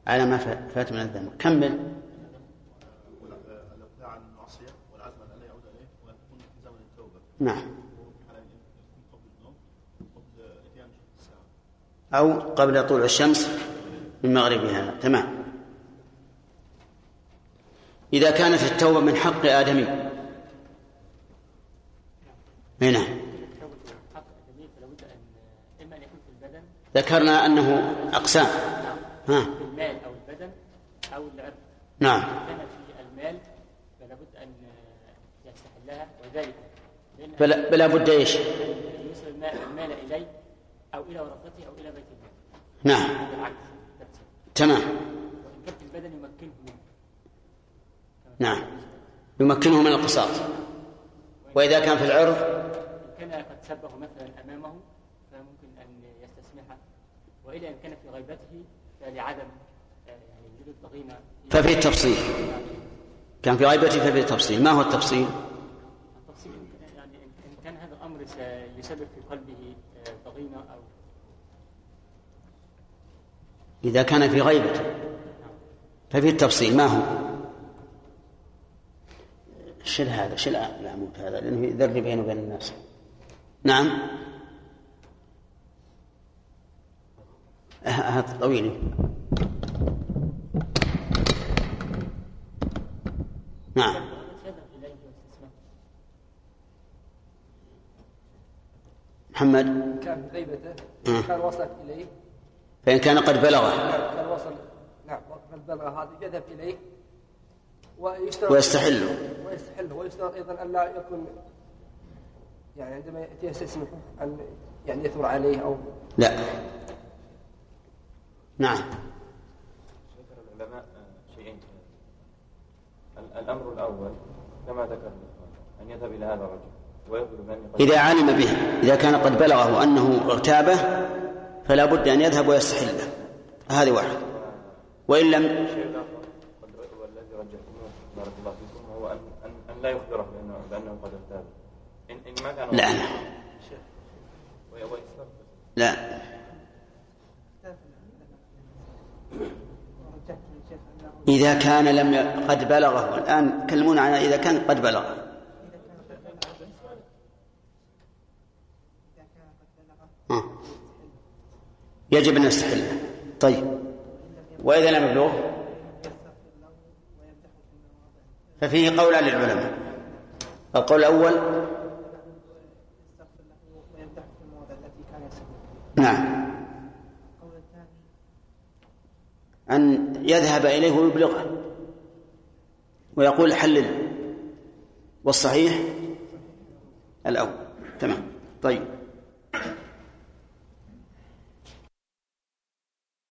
على ما فات من الذنب. كمل. نعم. أو قبل طلوع الشمس من مغربها. تمام. إذا كانت التوبة من حق آدمي. أي نعم. ذكرنا أنه أقسام. ها. المال أو البدن أو العرض نعم. كان في المال فلا بد أن يستحلها وذلك. فلا, فلا بد إيش؟ يوصل المال, اليه أو إلى ورثته أو إلى بيت المال نعم. تمام. في البدن يمكنه منه. نعم. يمكنه من القصاص وإذا كان في العرض؟ إن كان قد سبه مثلا أمامه فممكن أن يستسمحه. وإلا إن كان في غيبته آه، يعني وجود الضغينة ففي التفصيل. كان في غيبته ففي التفصيل. ما هو التفصيل؟ التفصيل يعني إن كان هذا الأمر سيسبب في قلبه آه، ضغينة أو إذا كان في غيبته ففي التفصيل. ما هو؟ شل هذا شل العمود هذا لأنه يذر بينه وبين الناس. نعم؟ هات طويلة نعم. إليه محمد؟ كان غيبته. آه. كان وصلت إليه. فإن كان قد بلغه. كان وصل نعم قد بلغ هذا يذهب إليه. ويشترط ويستحله ويستحله ويشترط أيضا أن لا يكون يعني عندما يأتي يستسمحه ان يعني يثور عليه أو لا. نعم. ذكر العلماء آه، شيئين ال- الأمر الأول كما ذكر أن يذهب إلى هذا الرجل إذا علم به إذا كان قد بلغه أنه اغتابه فلا بد أن يذهب ويستحله هذه واحد وإن لم والذي رجحتموه بارك الله فيكم هو أن, أن لا يخبره بأنه قد اغتاب. إن إن ما كان لا لا. إذا كان لم ي... قد بلغه. الآن كلمونا عن إذا كان قد بلغه. آه. يجب أن نستحله طيب. وإذا لم يبلغه؟ ففيه قولان للعلماء. القول الأول؟ نعم. أن يذهب إليه ويبلغه ويقول حلل والصحيح الأول. تمام. طيب.